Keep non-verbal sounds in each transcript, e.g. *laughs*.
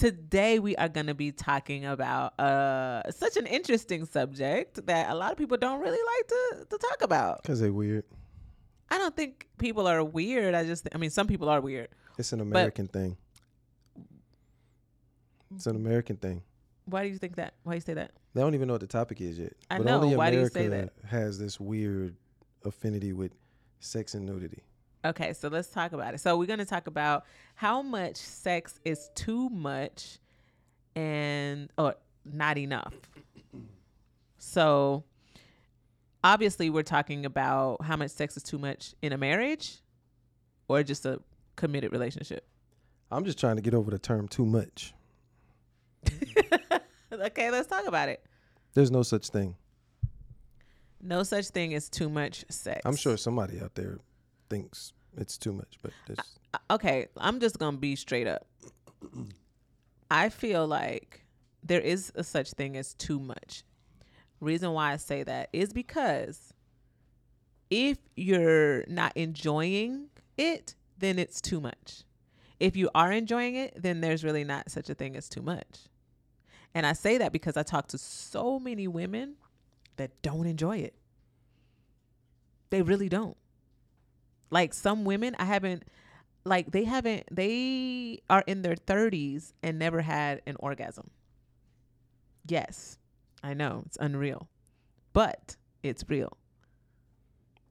Today we are going to be talking about uh such an interesting subject that a lot of people don't really like to to talk about. Cause they're weird. I don't think people are weird. I just I mean some people are weird. It's an American thing. It's an American thing. Why do you think that? Why do you say that? They don't even know what the topic is yet. I but know. only Why do you America say that? has this weird affinity with sex and nudity. Okay, so let's talk about it. So we're going to talk about how much sex is too much and or not enough. So obviously we're talking about how much sex is too much in a marriage or just a committed relationship. I'm just trying to get over the term too much. *laughs* okay, let's talk about it. There's no such thing. No such thing as too much sex. I'm sure somebody out there thinks it's too much, but there's, Uh, okay, I'm just gonna be straight up. *clears throat* I feel like there is a such thing as too much. Reason why I say that is because if you're not enjoying it, then it's too much. If you are enjoying it, then there's really not such a thing as too much. And I say that because I talk to so many women that don't enjoy it. They really don't. Like some women, I haven't like they haven't they are in their 30s and never had an orgasm. Yes. I know, it's unreal. But it's real.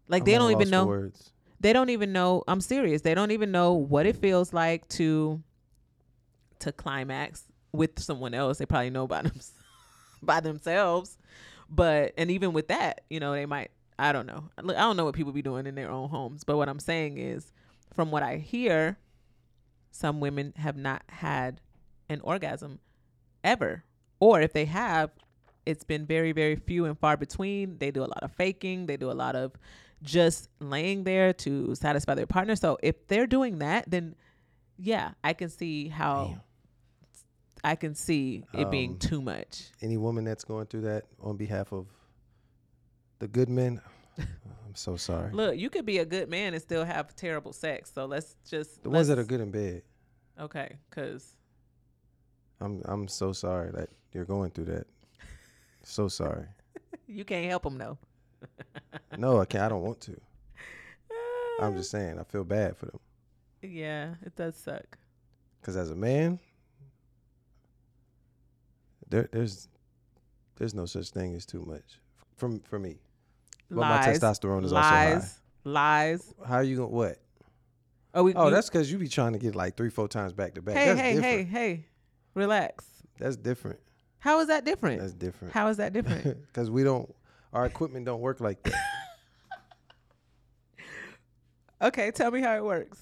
Like I'm they don't even know words. they don't even know I'm serious. They don't even know what it feels like to to climax with someone else. They probably know by them *laughs* by themselves. But and even with that, you know, they might I don't know. I don't know what people be doing in their own homes, but what I'm saying is from what I hear, some women have not had an orgasm ever. Or if they have, it's been very, very few and far between. They do a lot of faking, they do a lot of just laying there to satisfy their partner. So if they're doing that, then yeah, I can see how Damn. I can see it being Um, too much. Any woman that's going through that on behalf of the good men, I'm so sorry. Look, you could be a good man and still have terrible sex. So let's just the ones that are good in bed, Okay, because I'm I'm so sorry that you're going through that. So sorry. *laughs* you can't help them though. *laughs* No, I can't. I don't want to. *laughs* I'm just saying. I feel bad for them Yeah, it does suck. because as a man, there there's there's no such thing as too much from for me. But my lies, testosterone is lies, also lies. How are you going? to What? Oh, we, Oh, you- that's because you be trying to get like three, four times back to back. hey, That's hey, different. hey, hey. Relax. That's different. How is that different? That's different. How is that different? *laughs* Because we don't, our equipment don't work like that. *laughs* okay, tell me how it works.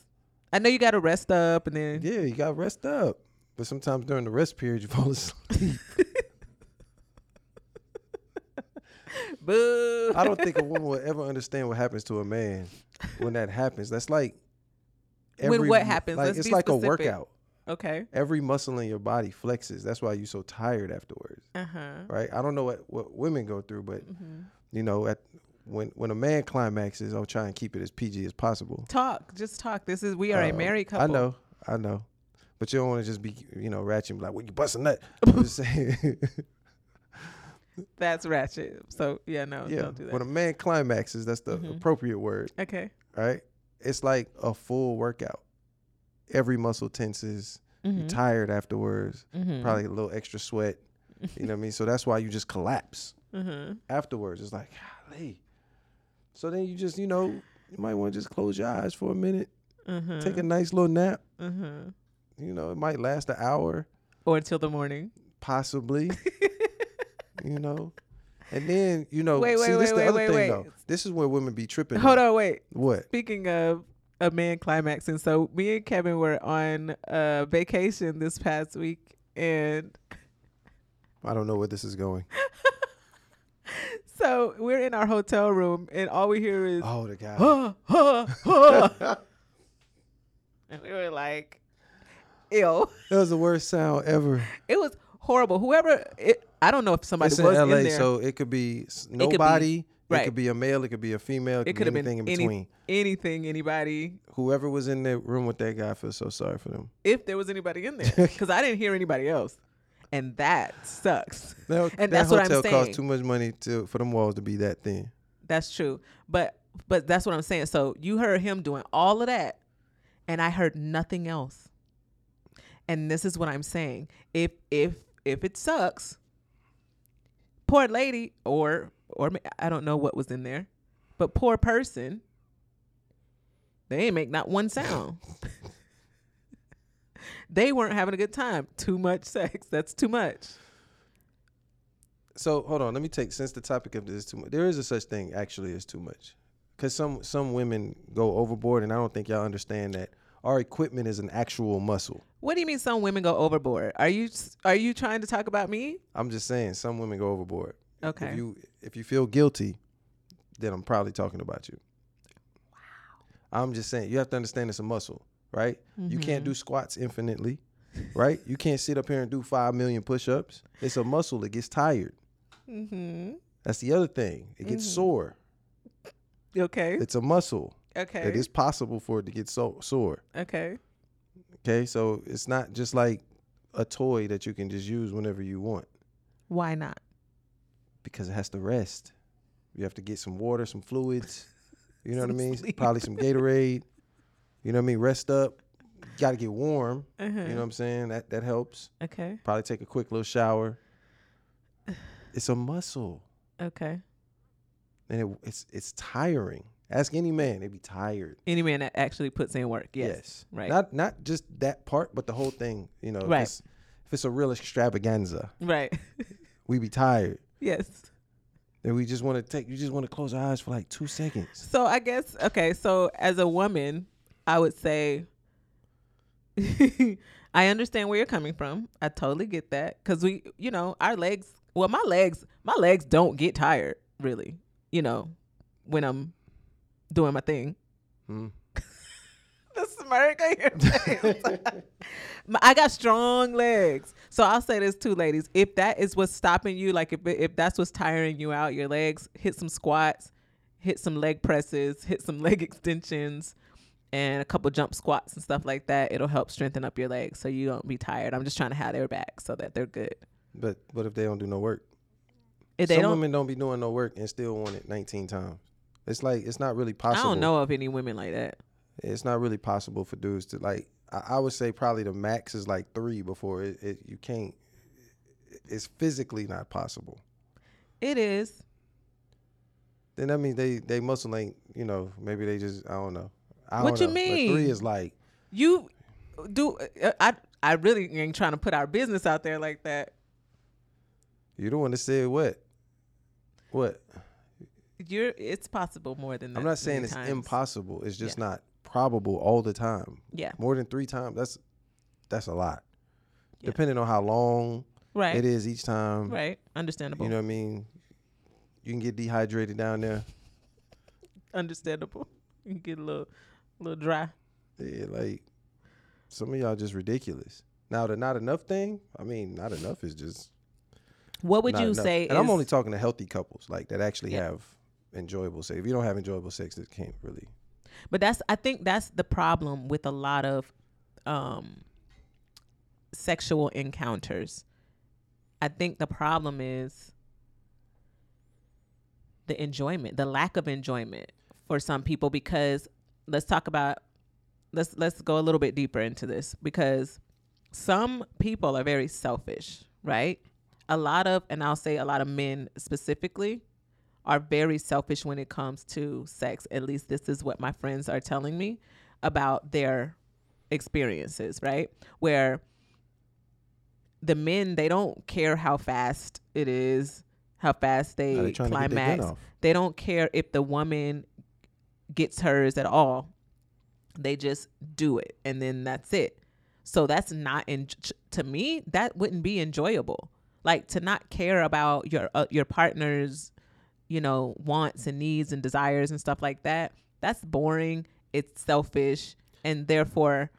I know you got to rest up and then. yeah, you got to rest up. But sometimes during the rest period, you fall asleep. *laughs* Boo. I don't think a *laughs* woman will ever understand what happens to a man when that happens. That's like When what happens? Like Let's it's be like a workout. Okay. Every muscle in your body flexes. That's why you're so tired afterwards, Uh huh. right? I don't know what, what women go through, but hmm you know, at when when a man climaxes, I'll try and keep it as PG as possible. Talk. Just talk. This is we are a Uh, married couple. I know, I know, but you don't want to just be, you know, ratchet and be like, "Well, you bust a nut." *laughs* I'm just saying, *laughs* *laughs* That's ratchet. So yeah, no, yeah. don't do that. When a man climaxes, that's the Mhm. appropriate word, okay. right? It's like a full workout. Every muscle tenses. Mm-hmm. You're tired afterwards. mm-hmm. Probably a little extra sweat. You know what I mean? So that's why you just collapse Mm-hmm. afterwards. It's like, golly. So then you just, you know, you might want to just close your eyes for a minute, Mm-hmm. take a nice little nap. mm-hmm. You know, it might last an hour, Or until the morning. possibly. *laughs* you know, and then you know, Wait, see, wait, this wait, the wait, other wait, thing wait. though. This is where women be tripping. Hold on, wait. What? Speaking of a man climaxing, so me and Kevin were on uh, vacation this past week, and I don't know where this is going. *laughs* so we're in our hotel room, and all we hear is Oh, the guy. huh, huh, huh. *laughs* and we were like, "Ew!" that was the worst sound ever. It was horrible. Whoever, it, I don't know if somebody it's was in LA, in there. so it could be s- be- nobody Right. It could be a male. It could be a female. It, It could could have be been anything in any- between. anything, anybody. Whoever was in the room with that guy, I feel so sorry for them. If there was anybody in there, *laughs* because I didn't hear anybody else, and that sucks. That, And that that's what I'm hotel cost too much money to for them walls to be that thin. That's true. But but that's what I'm saying. So you heard him doing all of that and I heard nothing else. And this is what I'm saying. If if if it sucks, poor lady or or I don't know what was in there, but poor person, they ain't make not one sound. *laughs* they weren't having a good time. Too much sex. That's too much. So hold on, let me take since the topic of this is too much. There is a such thing actually as too much, because some some women go overboard, and I don't think y'all understand that our equipment is an actual muscle. What do you mean some women go overboard? Are you are you trying to talk about me? I'm just saying some women go overboard. Okay. If you if you feel guilty, then I'm probably talking about you. Wow. I'm just saying you have to understand it's a muscle, right? You can't Mm-hmm. do squats infinitely, right? You can't sit up here and do five million push-ups. It's a muscle that gets tired. Mm-hmm. That's the other thing. It gets sore. Okay. It's a muscle. Okay. It is possible for it to get so sore. Okay. Okay, so it's not just like a toy that you can just use whenever you want Why not? because it has to rest. You have to get some water, some fluids. You know *laughs* what I mean? sleep. Probably some Gatorade. You know what I mean? Rest up. Got to get warm. Uh-huh. You know what I'm saying? That that helps. Okay. Probably take a quick little shower. *sighs* It's a muscle, Okay. and it, it's it's tiring. Ask any man; they'd be tired. Any man that actually puts in work. Yes. Right. Not not just that part, but the whole thing. You know, Right. if, it's, if it's a real extravaganza, right. *laughs* we be tired. yes. And we just want to take. You just want to close our eyes for like two seconds. So I guess okay. So as a woman, I would say *laughs* I understand where you're coming from. I totally get that because we, you know, our legs. Well, my legs, my legs don't get tired really. You know, when I'm doing my thing. Hmm. *laughs* the smirk on your face. *laughs* I got strong legs. So I'll say this too, ladies. If that is what's stopping you, like if if that's what's tiring you out, your legs, hit some squats, hit some leg presses, hit some *laughs* leg extensions, and a couple jump squats and stuff like that. It'll help strengthen up your legs so you don't be tired. I'm just trying to have their back so that they're good. But what if they don't do no work? If they Some women don't be doing no work and still want it 19 times. It's like it's not really possible. I don't know of any women like that. It's not really possible for dudes to like. I, I would say probably the max is like three before it. it you can't. It's physically not possible. It is. Then that means they they muscle ain't. You know, maybe they just I don't know. I What don't you know. Mean? three is like You do. uh, I I really ain't trying to put our business out there like that. you don't want to say what. What? You're. It's possible more than that. I'm not saying it's times. impossible. It's just Yeah. not probable all the time. Yeah. More than three times. That's that's a lot. Yeah. Depending on how long Right. it is each time. Right. Understandable. You know what I mean? You can get dehydrated down there. Understandable. You can get a little, little dry. Yeah, like some of y'all just ridiculous. Now the not enough thing, I mean, not enough is just What would you enough. say? And I'm only talking to healthy couples, like that actually Yeah. have enjoyable sex. If you don't have enjoyable sex, it can't really. But that's I think that's the problem with a lot of um sexual encounters. I think the problem is the enjoyment, the lack of enjoyment for some people because let's talk about let's let's go a little bit deeper into this because some people are very selfish, right? A lot of and I'll say a lot of men specifically are very selfish when it comes to sex. At least this is what my friends are telling me about their experiences, right? Where the men they don't care how fast it is, how fast they, they trying to get their gun climax. They don't care if the woman gets hers at all. They just do it and then that's it. So that's not in to me that wouldn't be enjoyable. Like to not care about your uh, your partner's you know wants and needs and desires and stuff like that. That's boring. It's selfish and therefore,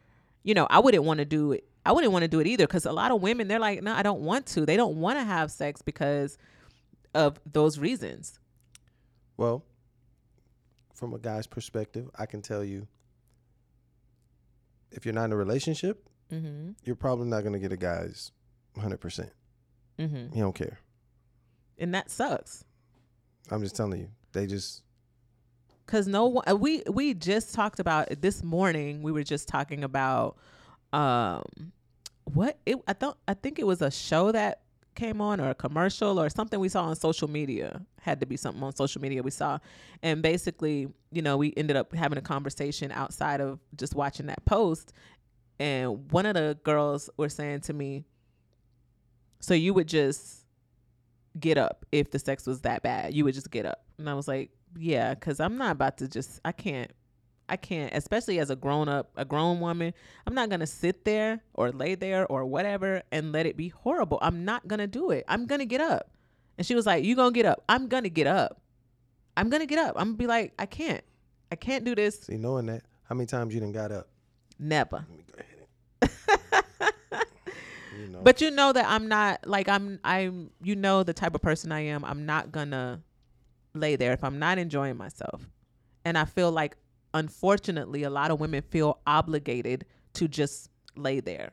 you know, I wouldn't want to do it. I wouldn't want to do it either because a lot of women they're like, no, I don't want to. They don't want to have sex because of those reasons. Well, from a guy's perspective, I can tell you if you're not in a relationship, Mm-hmm. you're probably not going to get a guy's 100%. Mm-hmm. He don't care. And that sucks. I'm just telling you. They just Cause no one uh, we we just talked about this morning. We were just talking about um what it I thought I think it was a show that came on or a commercial or something we saw on social media. Had to be something on social media we saw. And basically, you know, we ended up having a conversation outside of just watching that post. And one of the girls were saying to me, So you would just get up if the sex was that bad. You would just get up. And I was like, yeah, because I'm not about to just, I can't, I can't, especially as a grown up, a grown woman, I'm not going to sit there or lay there or whatever and let it be horrible. I'm not going to do it. I'm going to get up. And she was like, you going to get up. I'm going to get up. I'm going to get up. I'm going to be like, I can't. I can't do this. see knowing that. How many times you done got up? Never. *laughs* Let me go ahead. and- you know. But you know that I'm not like I'm I'm you know the type of person I am. I'm not gonna lay there if I'm not enjoying myself. And I feel like unfortunately a lot of women feel obligated to just lay there.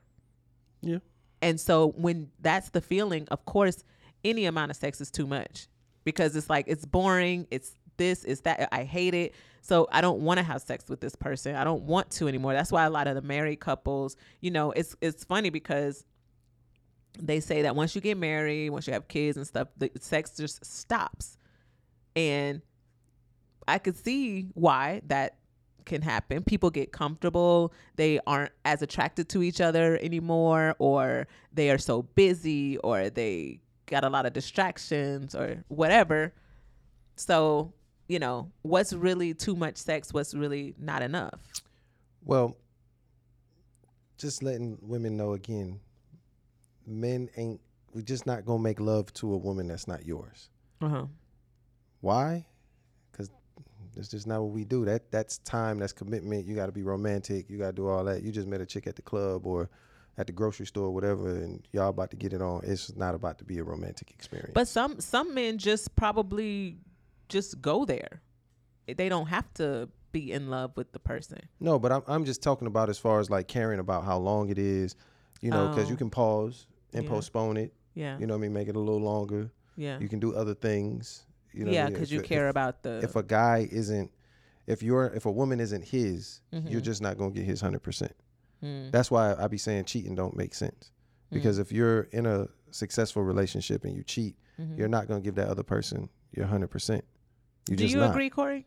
Yeah. And so when that's the feeling, of course, any amount of sex is too much because it's like it's boring, it's this, it's that. I hate it. So I don't want to have sex with this person. I don't want to anymore. That's why a lot of the married couples, you know, it's it's funny because they say that once you get married, once you have kids and stuff, the sex just stops. And I could see why that can happen. People get comfortable, they aren't as attracted to each other anymore, or they are so busy, or they got a lot of distractions, or whatever. So, you know, what's really too much sex? What's really not enough? Well, just letting women know again, men ain't we just not gonna make love to a woman that's not yours. Uh huh. Why? Because that's just not what we do. That that's time. That's commitment. You got to be romantic. You got to do all that. You just met a chick at the club or at the grocery store, whatever, and y'all about to get it on. It's not about to be a romantic experience. But some some men just probably just go there. They don't have to be in love with the person. no, but I'm I'm just talking about as far as like caring about how long it is. You know, because Oh. you can pause and Yeah. postpone it. Yeah. You know what I mean? Make it a little longer. yeah. You can do other things. You know I yeah, mean? because If- you if- care about the. if a guy isn't if you're if a woman isn't his Mm-hmm. you're just not gonna get his 100% Mm. that's why i be saying cheating don't make sense because if you're in a successful relationship and you cheat you're not gonna give that other person your 100% you Mm-hmm. Do just you not agree, Corey?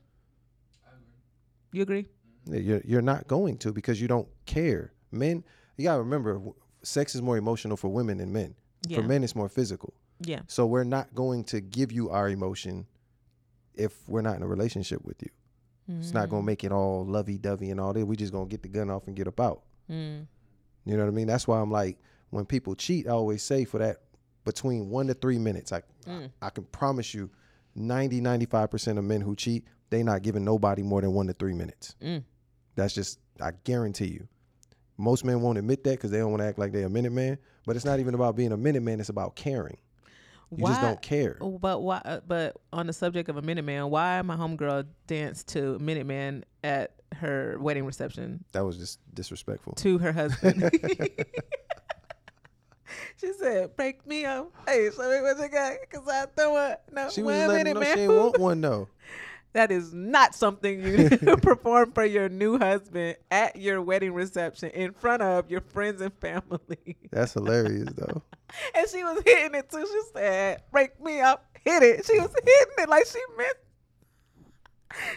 You agree? Yeah, you're, you're not going to because you don't care men you gotta remember sex is more emotional for women than men Yeah. for men it's more physical Yeah. so we're not going to give you our emotion if we're not in a relationship with you It's not Mm. gonna make it all lovey dovey and all that. We just gonna get the gun off and get up out. Mm. You know what I mean? That's why I'm like, when people cheat, I always say for that between one to three minutes, I Mm. I can promise you 90, 95% of men who cheat, they not giving nobody more than one to three minutes. Mm. That's just I guarantee you. Most men won't admit that because they don't want to act like they're a minute man. But it's not even about being a minute man, it's about caring. You just don't care. Oh, But why? uh, But on the subject of a Minute Man, why my homegirl danced to Minute Man at her wedding reception That was just disrespectful. to her husband? *laughs* she said, "Break me up, hey, show me what you got, cause I don't want no She was letting Minute Man." she didn't want one though. That is not something you *laughs* perform for your new husband at your wedding reception in front of your friends and family. *laughs* That's hilarious though. And she was hitting it too. She said, "Break me up, hit it." She was hitting it like she meant.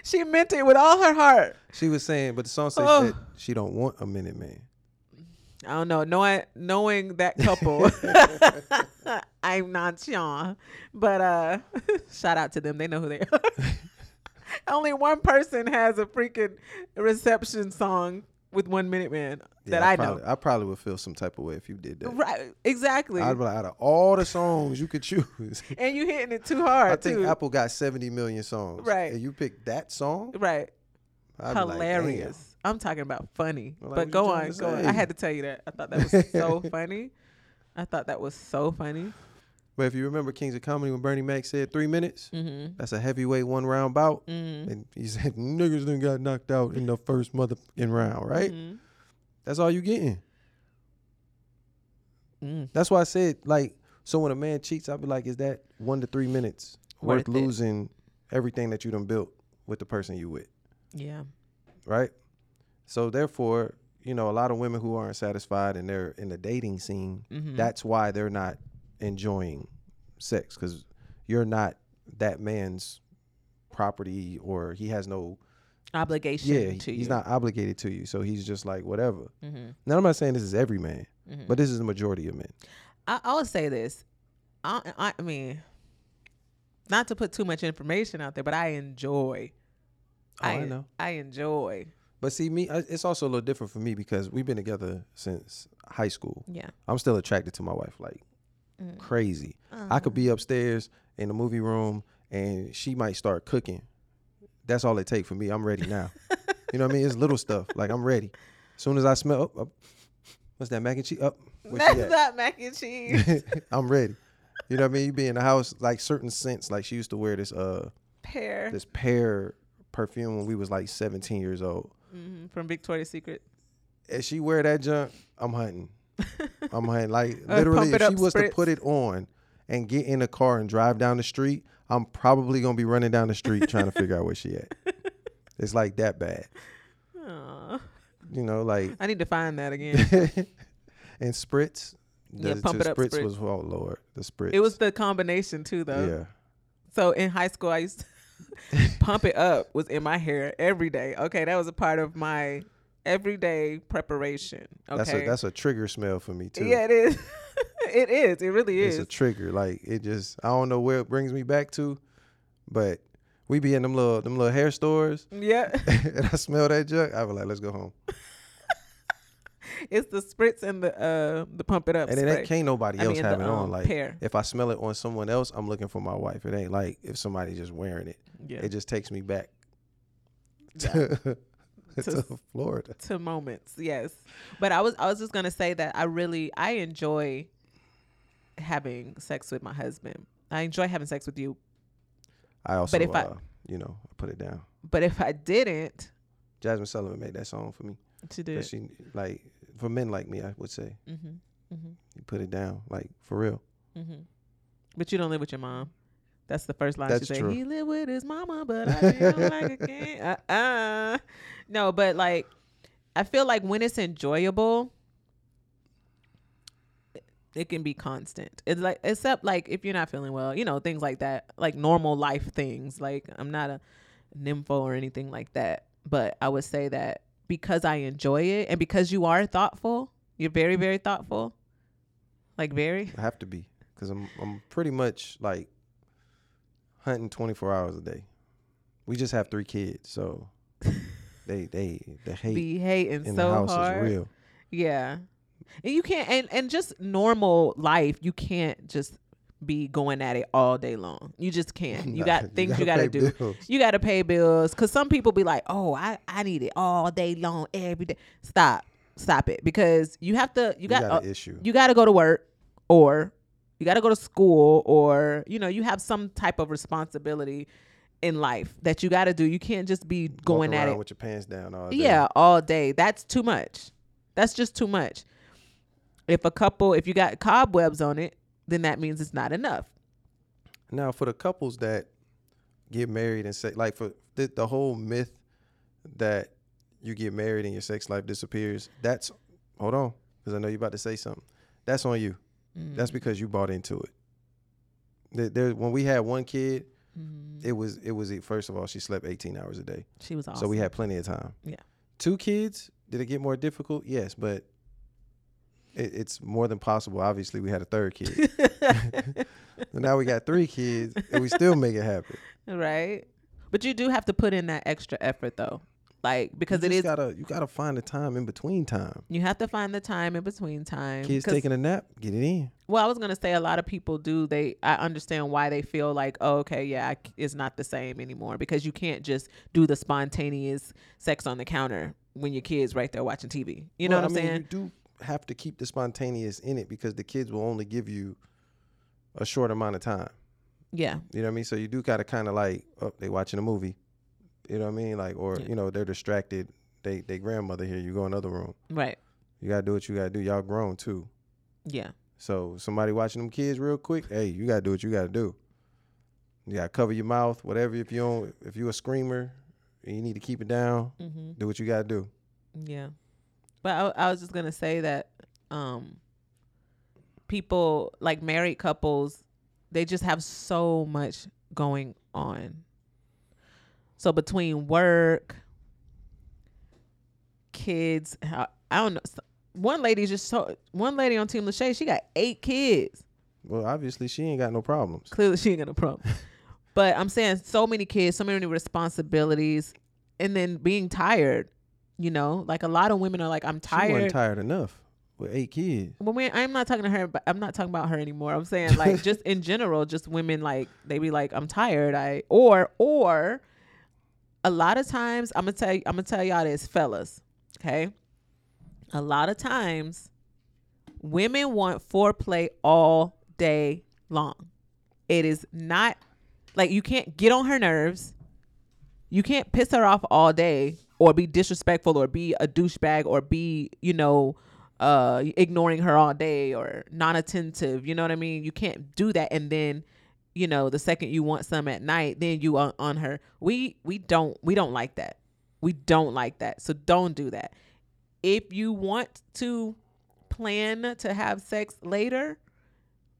She meant it with all her heart. She was saying, but the song says Oh. that she don't want a minute man. I don't know. Knowing knowing that *laughs* couple, I'm not sure, but uh, shout out to them. They know who they are. *laughs* Only one person has a freaking reception song with one minute man that Yeah, I, probably, know. I probably would feel some type of way if you did that. Right, exactly. I'd be like, out of all the songs you could choose, *laughs* and you hitting it too hard I think too. Apple got 70 million songs. Right. And you picked that song? right. I'd be like, hilarious. I'm talking about funny. Like, but go on, go on. I had to tell you that. I thought that was so *laughs* funny. I thought that was so funny. But if you remember Kings of Comedy when Bernie Mac said three minutes, Mm-hmm. that's a heavyweight one round bout. Mm-hmm. And he said *laughs* niggas done got knocked out in the first motherfucking round, right? Mhm. That's all you getting. Mm. That's why I said like so when a man cheats, I'll be like, is that one to three minutes worth, Worth it. losing everything that you done built with the person you with, Yeah. right? So therefore, you know, a lot of women who aren't satisfied and they're in the dating scene, Mm-hmm. that's why they're not enjoying sex because you're not that man's property or he has no obligation yeah to he's you. not obligated to you so he's just like whatever Mm-hmm. now i'm not saying this is every man Mhm. but this is the majority of men I, I would say this. I, I, I mean, not to put too much information out there, but I enjoy. Oh, I know. I enjoy. but see me it's also a little different for me because we've been together since high school Yeah. i'm still attracted to my wife like Mm. crazy i Uh-huh. could be upstairs in the movie room and she might start cooking that's all it take for me i'm ready now you know what i mean it's little stuff like i'm ready as soon as i smell up, up what's that mac and cheese up she That's at? not mac and cheese. *laughs* I'm ready. You know what I mean? You be in the house like certain scents. Like she used to wear this uh Pear this pear perfume when we was like 17 years old. mm-hmm. from Victoria's Secret. If she wear that junk, I'm hunting. *laughs* I'm. Like Uh, literally, if she was to put it on and get in the car and drive down the street, I'm probably gonna be running down the street trying to figure out where she at. *laughs* It's like that bad. Aw. You know, like I need to find that again. *laughs* and spritz. Yeah, the- pump the it up spritz spritz. was oh lord, the spritz. it was the combination too, though. yeah. So in high school, I used to pump it up was in my hair every day. Okay, that was a part of my everyday preparation. Okay, That's a that's a trigger smell for me too. yeah, it is. *laughs* it is. It really is. it's a trigger. Like it just I don't know where it brings me back to, but we be in them little them little hair stores yeah, *laughs* and I smell that junk. I be like, let's go home. *laughs* it's the spritz and the uh the pump it up. And it spray. ain't can't nobody I else mean, have it on. um, Like pear. if I smell it on someone else, I'm looking for my wife. It ain't like if somebody just wearing it. Yeah, It just takes me back Yeah. *laughs* to, To- *laughs* Florida. to moments. Yes, but I was I was just gonna say that I really I enjoy having sex with my husband. I enjoy having sex with you, I also, but if I- uh, you know, I put it down. but if I didn't, Jazmine Sullivan made that song for me. to do That she like for men like me, I would say, Mm-hmm. Mm-hmm. you put it down, like for real. Mm-hmm. But you don't live with your mom. That's the first line That's she said. true. He lived with his mama, but I him like a king. Uh-uh. No, but like, I feel like when it's enjoyable, it- can be constant. It's like, except like if you're not feeling well, you know, things like that, like normal life things. Like I'm not a nympho or anything like that, but I would say that because I enjoy it and because you are thoughtful, you're very, very thoughtful. Like very. I have to be because I'm I'm pretty much like hunting 24 hours a day. We just have three kids, so *laughs* they they the hate be hating in so the house hard. is real. Yeah. And you can't and, and just normal life, you can't just be going at it all day long. You just can't. *laughs* You got things you gotta do. bills. You gotta pay bills. Cause some people be like, Oh, I, I need it all day long, every day. Stop. Stop it. Because you have to you You got, got uh, issue. you gotta go to work or you gotta go to school or you know, you have some type of responsibility in life that you gotta do. You can't just be going at it with your pants down all day. yeah, all day. That's too much. That's just too much. If a couple, if you got cobwebs on it, then that means it's not enough. Now for the couples that get married and say like for the, the whole myth that you get married and your sex life disappears. That's hold on because I know you're about to say something. That's on you. That's Mm. because you bought into it. There, there, when we had one kid, Mhm. it was it was first of all she slept 18 hours a day, She was awesome. so we had plenty of time. Yeah. Two kids, did it get more difficult? Yes, but it, it's more than possible. Obviously, we had a third kid. *laughs* and now we got three kids, and we still make it happen. right. But you do have to put in that extra effort though, like because it is you it is. gotta you gotta find the time in between time. you have to find the time in between time. Kids taking a nap, get it in. Well, I was gonna say a lot of people do. They I understand why they feel like, oh, okay, yeah, I it's not the same anymore because you can't just do the spontaneous sex on the counter when your kid's right there watching TV. You know what I'm mean, saying? You do have to keep the spontaneous in it because the kids will only give you a short amount of time. Yeah. You know what I mean? So you do gotta kind of like, oh, they watching a movie. You know what I mean? Like, or Yeah. you know, they're distracted. They they grandmother here. You go another room. Right. You gotta do what you gotta do. Y'all grown too. Yeah. So somebody watching them kids real quick, hey, you gotta do what you gotta do. You gotta cover your mouth, whatever. If you don't, if you a screamer, and you need to keep it down. Mm-hmm. Do what you gotta do. Yeah. But I, I was just gonna say that um people like married couples, they just have so much going on. So between work, kids, how, I don't know. One lady just so one lady on Team Lachey, she got eight kids. Well, obviously she ain't got no problems. Clearly, she ain't got no problem. *laughs* but I'm saying so many kids, so many responsibilities, and then being tired. You know, like a lot of women are like, I'm She tired. wasn't tired enough with eight kids. Well, we, I'm not talking to her, but I'm not talking about her anymore. I'm saying like *laughs* just in general, just women like they be like, I'm tired. I or or a lot of times I'm gonna tell you, I'm gonna tell y'all this, fellas. Okay, a lot of times women want foreplay all day long. It is not like you can't get on her nerves. You can't piss her off all day or be disrespectful or be a douchebag or be, you know, uh ignoring her all day or non-attentive, you know what I mean? You can't do that and then, you know, the second you want some at night, then you on, on her. We we don't we don't like that. We don't like that. So don't do that. If you want to plan to have sex later,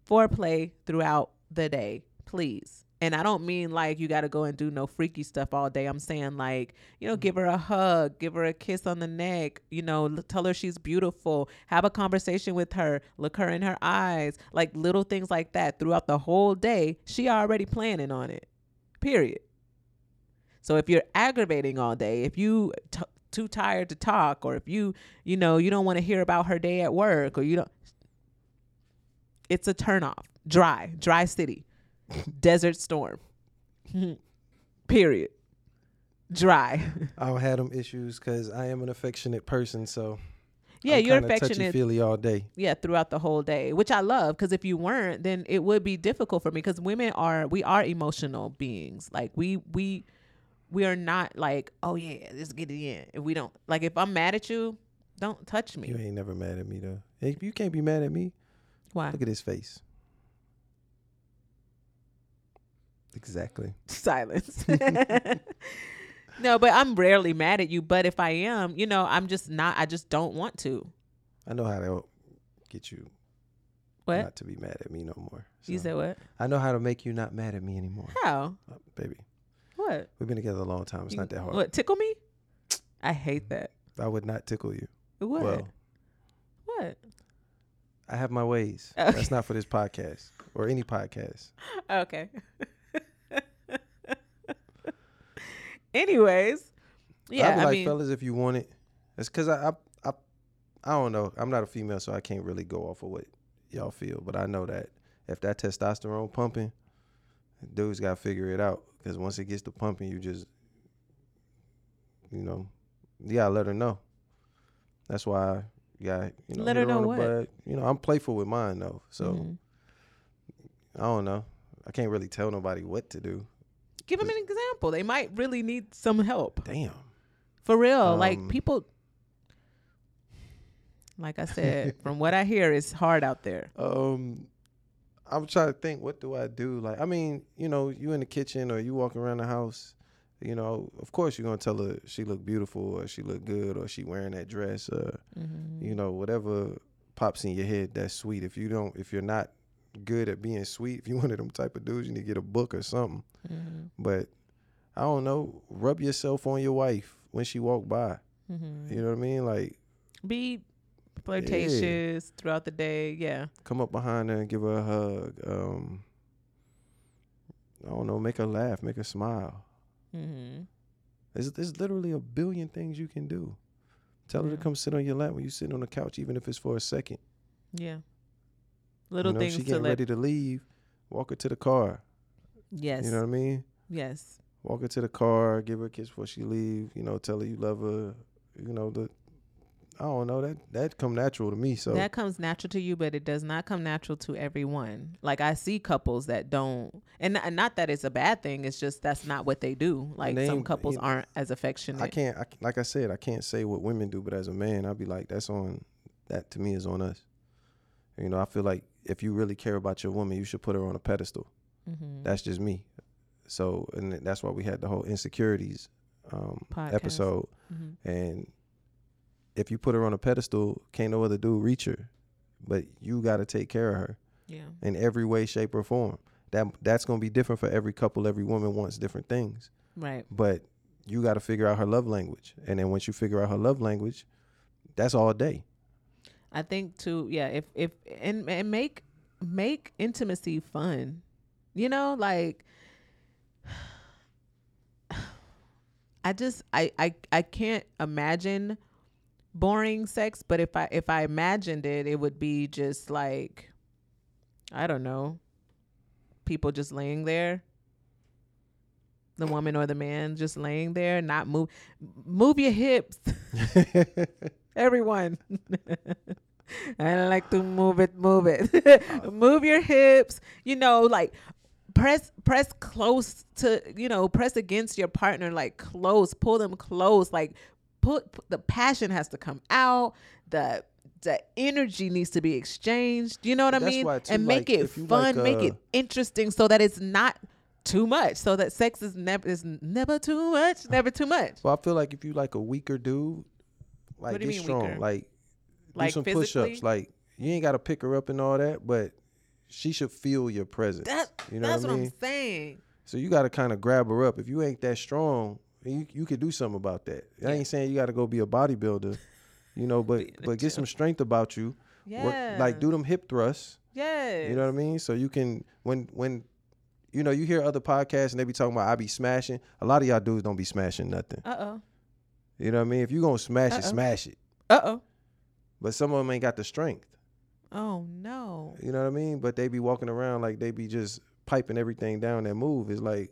foreplay throughout the day, please. And I don't mean like you got to go and do no freaky stuff all day. I'm saying like, you know, mm. give her a hug, give her a kiss on the neck, you know, tell her she's beautiful, have a conversation with her, look her in her eyes, like little things like that throughout the whole day. She already planning on it. Period. So if you're aggravating all day, if you t- too tired to talk or if you, you know, you don't want to hear about her day at work or you don't it's a turnoff. Dry, dry city, *laughs* desert storm. *laughs* Period. Dry. I don't have them issues because I am an affectionate person. So Yeah, I'm you're affectionate. Touchy feely all day. Yeah, throughout the whole day, which I love because if you weren't, then it would be difficult for me because women are we are emotional beings. Like we we we are not like oh yeah, let's get it in. If we don't like if I'm mad at you, don't touch me. You ain't never mad at me though. You can't be mad at me. Why? Look at his face. Exactly. silence. *laughs* no, but I'm rarely mad at you. But if I am, you know, I'm just not. I just don't want to. I know how to get you What not to be mad at me no more. you So, said? What? I know how to make you not mad at me anymore, How? Uh, baby. What? We've been together a long time. It's You- not that hard. What? Tickle me? I hate that. I would not tickle you. What? Well, what? I have my ways. Okay. That's not for this podcast or any podcast. *laughs* Okay. Anyways, yeah. I'd be I like, mean, fellas, if you want it, it's because I, I, I, I don't know. I'm not a female, so I can't really go off of what y'all feel. But I know that if that testosterone pumping, dudes got to figure it out. Because once it gets to pumping, you just, you know, you gotta let her know. That's why you got, you know, Let her know what? butt. You know, I'm playful with mine though, so mhm. I don't know. I can't really tell nobody what to do. Give them an example. They might really need some help. Damn. For real, like Um, people. Like I said, *laughs* from what I hear, it's hard out there. Um, I'm trying to think. What do I do? Like, I mean, you know, you in the kitchen or you walking around the house. You know, of course you're gonna tell her she look beautiful or she look good or she wearing that dress or Mm-hmm. you know whatever pops in your head. That's sweet. If you don't, if you're not good at being sweet, if you *laughs* one of them type of dudes, you need to get a book or something. Mm-hmm. But I don't know. Rub yourself on your wife when she walk by. Mm-hmm. You know what I mean? Like, Be flirtatious throughout the day. Yeah. come up behind her and give her a hug. Um, I don't know, make her laugh, make her smile. Mm-hmm. There's, there's literally a billion things you can do. Tell her to come sit on your lap when you sit on the couch, even if it's for a second. Yeah. Little you know, things she to getting ready to leave. Walk her to the car. Yes. You know what I mean? yes. Walk her to the car, give her a kiss before she leave. You know, tell her you love her. You know the. I don't know that that come natural to me. So that comes natural to you, but it does not come natural to everyone. Like I see couples that don't, and not, not that it's a bad thing. It's just that's not what they do. Like they some couples aren't as affectionate. I can't. I, like I said, I can't say what women do, but as a man, I'd be like, that's on. That to me is on us. You know, I feel like if you really care about your woman, you should put her on a pedestal. Mhm. That's just me. So, and that's why we had the whole insecurities um, episode. Mhm. And if you put her on a pedestal, can't no other dude reach her. But you got to take care of her Yeah. in every way, shape, or form. That that's gonna be different for every couple. Every woman wants different things, Right. but you got to figure out her love language. And then once you figure out her love language, that's all day. I think too. Yeah. If if and and make make intimacy fun. You know, like *sighs* I just I I I can't imagine boring sex, but if I if I imagined it, it would be just like I don't know, people just laying there. The woman or the man just laying there, not move, move your hips, *laughs* everyone. *laughs* I like to move it, move it, *laughs* oh. move your hips. You know, like press press close to you know press against your partner like close pull them close like put, the passion has to come out the the energy needs to be exchanged you know what i mean too, and make like, it fun like, make uh, it interesting so that it's not too much so that sex is never is never too much never too much Well, I feel like if you like a weaker dude, like get strong, weaker? like Like do some physically? push-ups. Like you ain't got to pick her up and all that, but she should feel your presence. that, you know that's what I mean? i'm saying So you got to kind of grab her up. If you ain't that strong, you you could do something about that. I ain't saying you got to go be a bodybuilder, you know, but Be in the but get some strength about you. yeah Work, like do them hip thrusts. yeah You know what I mean? So you can when when you know you hear other podcasts and they be talking about I be smashing. A lot of y'all dudes don't be smashing nothing. uh-oh You know what I mean? If you gonna smash it, Uh-oh. smash it. uh-oh But some of them ain't got the strength. Oh no You know what I mean? But they be walking around like they be just piping everything down that move. It's like,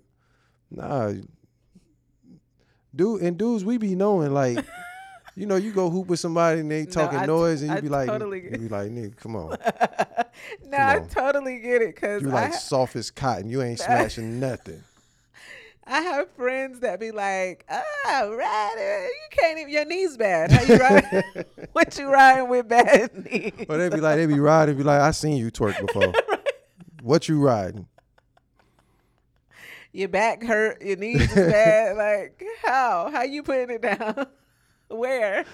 nah. Dude and dudes, we be knowing like, *laughs* you know, you go hoop with somebody and they talking I t- noise and you I be like, totally you be like, nigga, come on. *laughs* no, I on. totally get it because You I, like soft as cotton. You ain't *laughs* smashing nothing. I have friends that be like, "Ah, riding, you can't even your knees bad. How you riding? *laughs* what you riding with bad *laughs* knees?" Or they be like, they be riding, be like, I seen you twerk before. *laughs* What you riding? Your back hurt, your knees is bad. like how? How you putting it down? Where?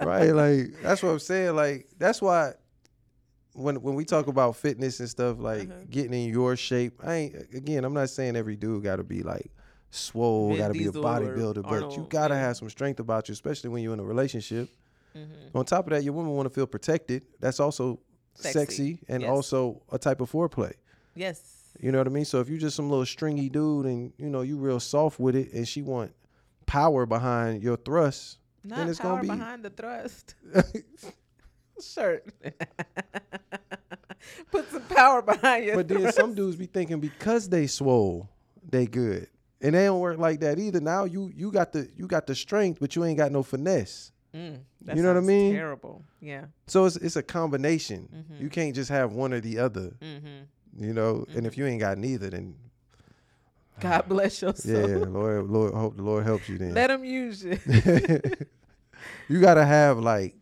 right? Like that's what I'm saying. Like that's why when when we talk about fitness and stuff, like Uh-huh. getting in your shape, I ain't again. I'm not saying every dude got to be like swole, Vin got to be a bodybuilder, but you got to yeah. have some strength about you, especially when you're in a relationship. Mm-hmm. On top of that, your woman want to feel protected. That's also Sexy. sexy, and Yes. also a type of foreplay. yes. You know what I mean? So if you just some little stringy dude and you know you real soft with it, and she want power behind your thrust, Not then it's power gonna be behind the thrust. *laughs* Shirt. *laughs* Put some power behind your But then some dudes be thinking because they swole, they good. And they don't work like that either. Now you you got the you got the strength, but you ain't got no finesse. Mm, You know what I mean? Terrible. Yeah. So it's it's a combination. Mm-hmm. You can't just have one or the other. Mm-hmm. You know, and if you ain't got neither, then *sighs* God bless your soul. yeah, Lord, Lord, hope the Lord helps you. Then Let him use you. *laughs* you gotta have like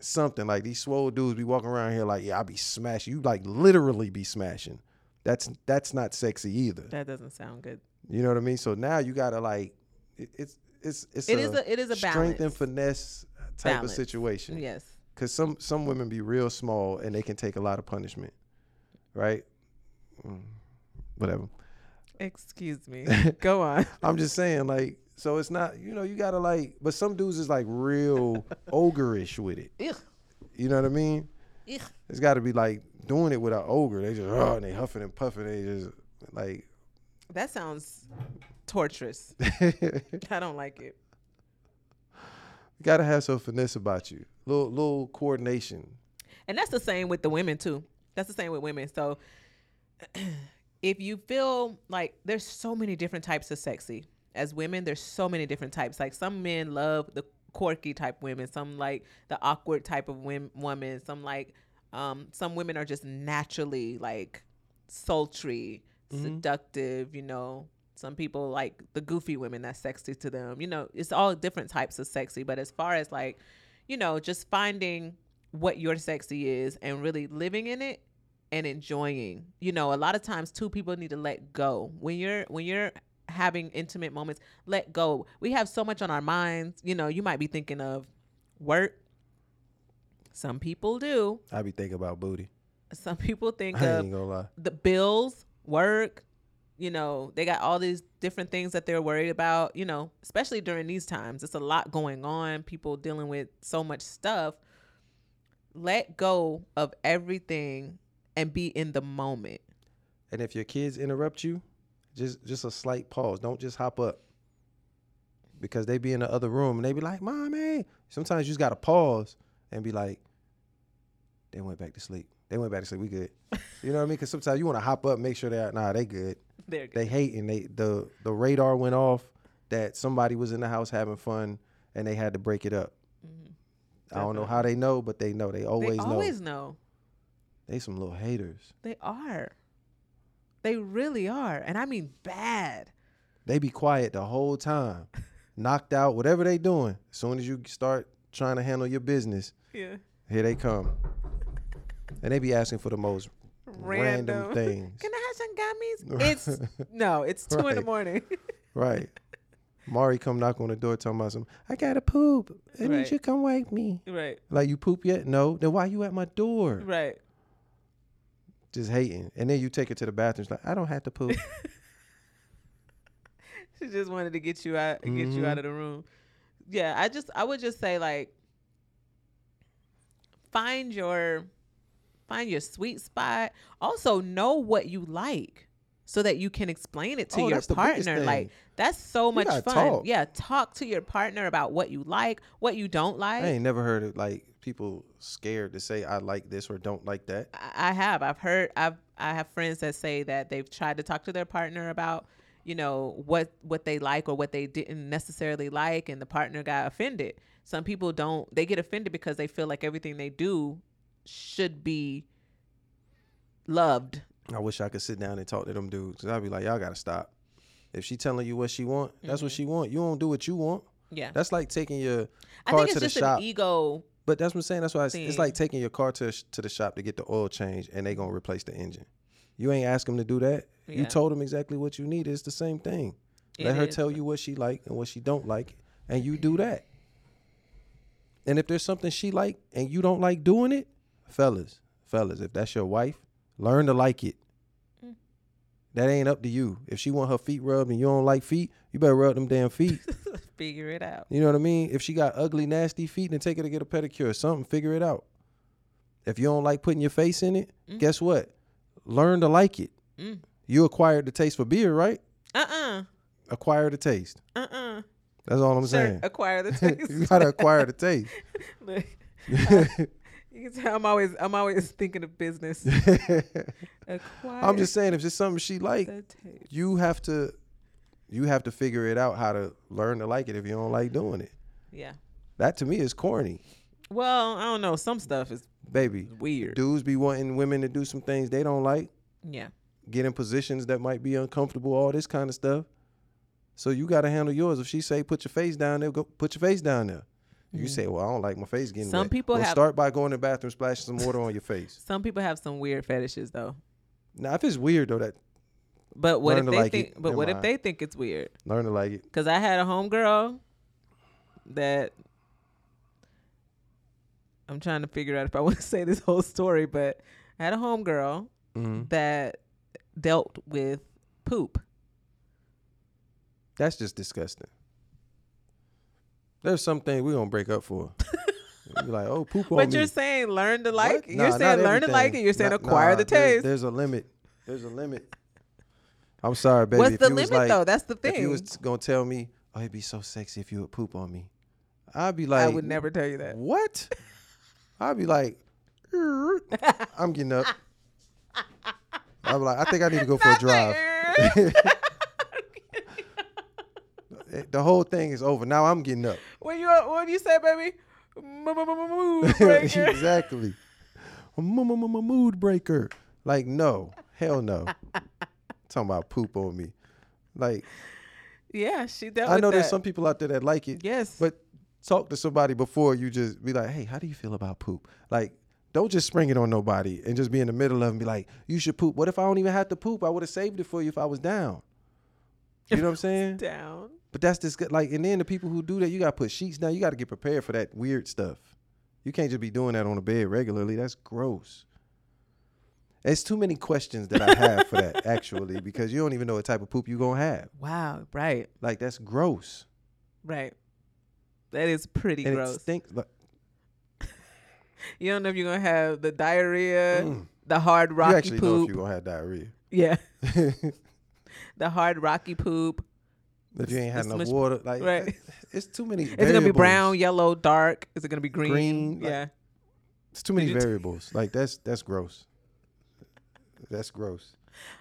something like these swole dudes be walking around here like, yeah, I be smashing. You like literally be smashing. That's that's not sexy either. that doesn't sound good. You know what I mean? So now you gotta like, it, it's it's it's It a, is a it is a strength balance. and finesse type Balance. of situation. Yes. Cause some some women be real small and they can take a lot of punishment, right? Mm, Whatever. Excuse me. *laughs* Go on. I'm just saying, like, so it's not, you know, you gotta like, but some dudes is like real *laughs* ogreish with it. Ugh. You know what I mean? Ugh. It's got to be like doing it with an ogre. They just oh, and they huffing and puffing. They just like That sounds torturous. *laughs* I don't like it. you got to have some finesse about you. Little little coordination. And that's the same with the women too. That's the same with women. So *clears throat* if you feel like there's so many different types of sexy. As women, there's so many different types. Like some men love the quirky type women, some like the awkward type of women, woman, some like um some women are just naturally like sultry, Mm-hmm. seductive, you know. Some people like the goofy women that's sexy to them. You know, it's all different types of sexy, but as far as like, you know, just finding what your sexy is and really living in it and enjoying. You know, a lot of times two people need to let go. When you're when you're having intimate moments, let go. We have so much on our minds. You know, you might be thinking of work. Some people do. I be thinking about booty. Some people think of the bills, work, you know, they got all these different things that they're worried about, you know, especially during these times. It's a lot going on, people dealing with so much stuff. Let go of everything and be in the moment. And if your kids interrupt you, just just a slight pause. Don't just hop up. Because they be in the other room and they be like, Mommy. Sometimes you just gotta pause and be like, They went back to sleep. They went back to sleep. We good. You know what I mean? Because sometimes you want to hop up, make sure they're nah, they good. They're good. They hating. They the the radar went off that somebody was in the house having fun and they had to break it up. Mm-hmm. I don't know how they know, but they know. They always, know. they always know. know. They some little haters. They are. They really are. And I mean bad. They be quiet the whole time, *laughs* knocked out, whatever they doing. As soon as you start trying to handle your business, Yeah. here they come. And they be asking for the most random, Random. things. Can I have some gummies? *laughs* It's no, it's two in the morning. *laughs* right. Mari come knock on the door talking about some, I gotta poop. I need you come wake me. right. Like you poop yet? No. Then why you at my door? Right. Just hating. And then you take her to the bathroom. She's like, I don't have to poop. *laughs* She just wanted to get you out get you Mhm. out of the room. Yeah, I just I would just say like find your find your sweet spot. Also know what you like so that you can explain it to Oh, your that's the biggest partner. Like that's so much fun. talk. Yeah, talk to your partner about what you like, what you don't like. I ain't never heard of like people scared to say I like this or don't like that. I I have. I've heard. I've. I have friends that say that they've tried to talk to their partner about, you know, what what they like or what they didn't necessarily like, and the partner got offended. Some people don't. They get offended because they feel like everything they do should be loved. I wish I could sit down and talk to them dudes. Cause I'd be like, y'all gotta stop. If she telling you what she want, that's what she want. You don't do what you want. Yeah. That's like taking your Mm-hmm. I car think to it's the just shop. ego. But that's what I'm saying. That's why it's, it's like taking your car to to the shop to get the oil change, and they gonna replace the engine. You ain't ask them to do that. You told them exactly what you need. It's the same thing. Let her is. tell you what she like and what she don't like, and you do that. And if there's something she like and you don't like doing it, fellas, fellas, if that's your wife, learn to like it. Mm. That ain't up to you. If she want her feet rubbed and you don't like feet, you better rub them damn feet. *laughs* Figure it out. You know what I mean? If she got ugly, nasty feet, then take her to get a pedicure or something. Figure it out. If you don't like putting your face in it, guess what? Learn to like it. Mm. You acquired the taste for beer, right? Uh uh-uh. Acquire the taste. uh. Uh That's all I'm Sure. saying. Acquire the *laughs* taste. you gotta acquire the *laughs* taste. Look, I- you can tell *laughs* I'm always I'm always thinking of business. *laughs* I'm just saying, if it's something she like, you have to, you have to figure it out how to learn to like it. If you don't like doing it, Yeah. that to me is corny, Well, I don't know. Some stuff is baby. weird. Dudes be wanting women to do some things they don't like. Yeah. get in positions that might be uncomfortable, all this kind of stuff. So you got to handle yours. If she say put your face down there, go put your face down there. You say, well, I don't like my face getting Some wet. people well, have- start by going to the bathroom, splashing some water on your face. *laughs* Some people have some weird fetishes though. Now, if it's weird though, that But what if they like think? it. But what if they think it's weird? learn to like it. Because I had a homegirl that I'm trying to figure out if I *laughs* want to say this whole story, but I had a homegirl hmm that dealt with poop. That's just disgusting. There's some things we're gonna break up for. *laughs* You're like, oh, poop on But me. you're saying learn to like. What? You're not saying learn to like it. You're saying Not- acquire nah, the taste. There's a limit. There's a limit. I'm sorry, baby. What's If the you was limit like- though? That's the thing. If you thing. was gonna tell me, oh, it'd be so sexy if you would poop on me, I'd be like, I would never tell you that. What? I'd be like, "Er." *laughs* I'm getting up. I'd be like, I think I need to go for a drive. *laughs* the whole thing is over. Now I'm getting up. when *laughs* what you uh, what do you say, baby? Mood *laughs* breaker. exactly. Mood breaker. Like no, hell no. *laughs* Talking about poop on me. Like yeah, she dealt I know there's that. some people out there that like it, Yes, but talk to somebody before you just be like, hey, how do you feel about poop? Like, don't just spring it on nobody and just be in the middle of and be like, you should poop. What if I don't even have to poop? I would have saved it for you if I was down. You know what I'm saying? down. But that's just good. Like, and then the people who do that, you gotta put sheets down. You gotta get prepared for that weird stuff. You can't just be doing that on the bed regularly. That's gross. It's too many questions that I have for that *laughs* actually, because you don't even know what type of poop you're gonna have. Wow, right, Like that's gross. right. That is pretty and it gross. stinks. Like, *laughs* you don't know if you're gonna have the diarrhea, Mm. the hard rocky poop. you actually know if you're gonna have diarrhea. yeah, *laughs* the hard rocky poop. If you ain't had enough much- water, like right. it's too many. *laughs* Is it gonna be brown, yellow, dark? Is it gonna be green? Green, like- yeah. It's too many you t- variables. like that's that's gross. That's gross.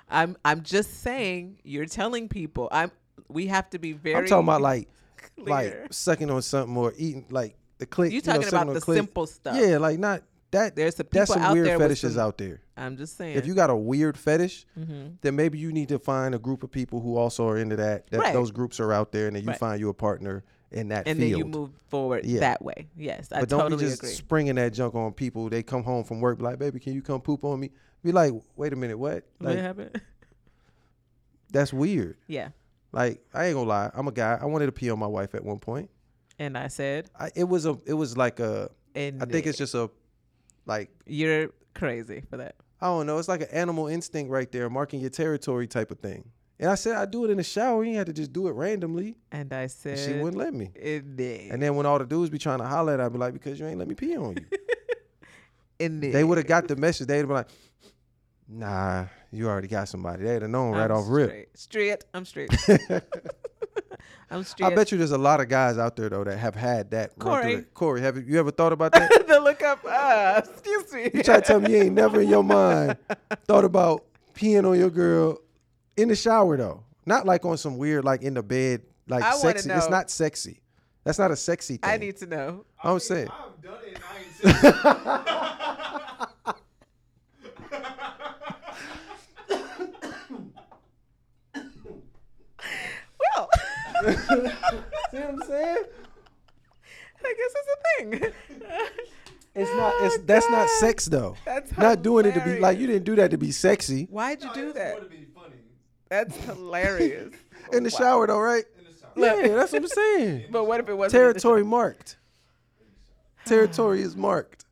I'm I'm just saying you're telling people. I'm we have to be very I'm talking about like clear. like sucking on something or eating like the click. you you know, talking about the click. simple stuff. Yeah, like not that. There's some That's people some out weird fetishes some- out there. I'm just saying. If you got a weird fetish, Mhm. then maybe you need to find a group of people who also are into that. That Right. those groups are out there, and then you Right. find you a partner in that and field. then you move forward Yeah. that way. Yes, I but don't totally be just agree. springing that junk on people. They come home from work, be like, baby, can you come poop on me? Be like, wait a minute, what? what happened? *laughs* that's weird. Yeah, Like, I ain't gonna lie, I'm a guy. I wanted to pee on my wife at one point. and I said, I, it was a, it was like a, and I think it's just a, like, you're crazy for that. I don't know. It's like an animal instinct right there, marking your territory type of thing. And I said I do it in the shower. You had to just do it randomly. And I And said, she wouldn't let me. It did. And then when all the dudes be trying to holler at, I'd be like, because you ain't let me pee on you. *laughs* Indeed. they would have got the message. They'd be like, nah, you already got somebody. They'd have known right I'm off rip. Straight. straight. I'm straight. *laughs* *laughs* *laughs* I'm straight. I bet you there's a lot of guys out there though that have had that. run Corey. Corey, have you, you ever thought about *laughs* that? the look up. Uh, excuse me. you try to tell me you ain't never in your mind thought about peeing on your girl in the shower though, not like on some weird like in the bed like I wanna sexy. It's not sexy. That's not a sexy thing. I need to know. I'm saying. I've done it I ain't *laughs* seen Well, *laughs* See what I'm saying? I guess it's a thing. It's not. It's that's not sex though. That's not doing it to be like you didn't do that to be sexy Why'd you No, do it's that? more to be funny That's hilarious. *laughs* in the Wow. shower though, right? in the shower. Yeah, that's what I'm saying. *laughs* But what if it wasn't Territory marked. Territory is marked.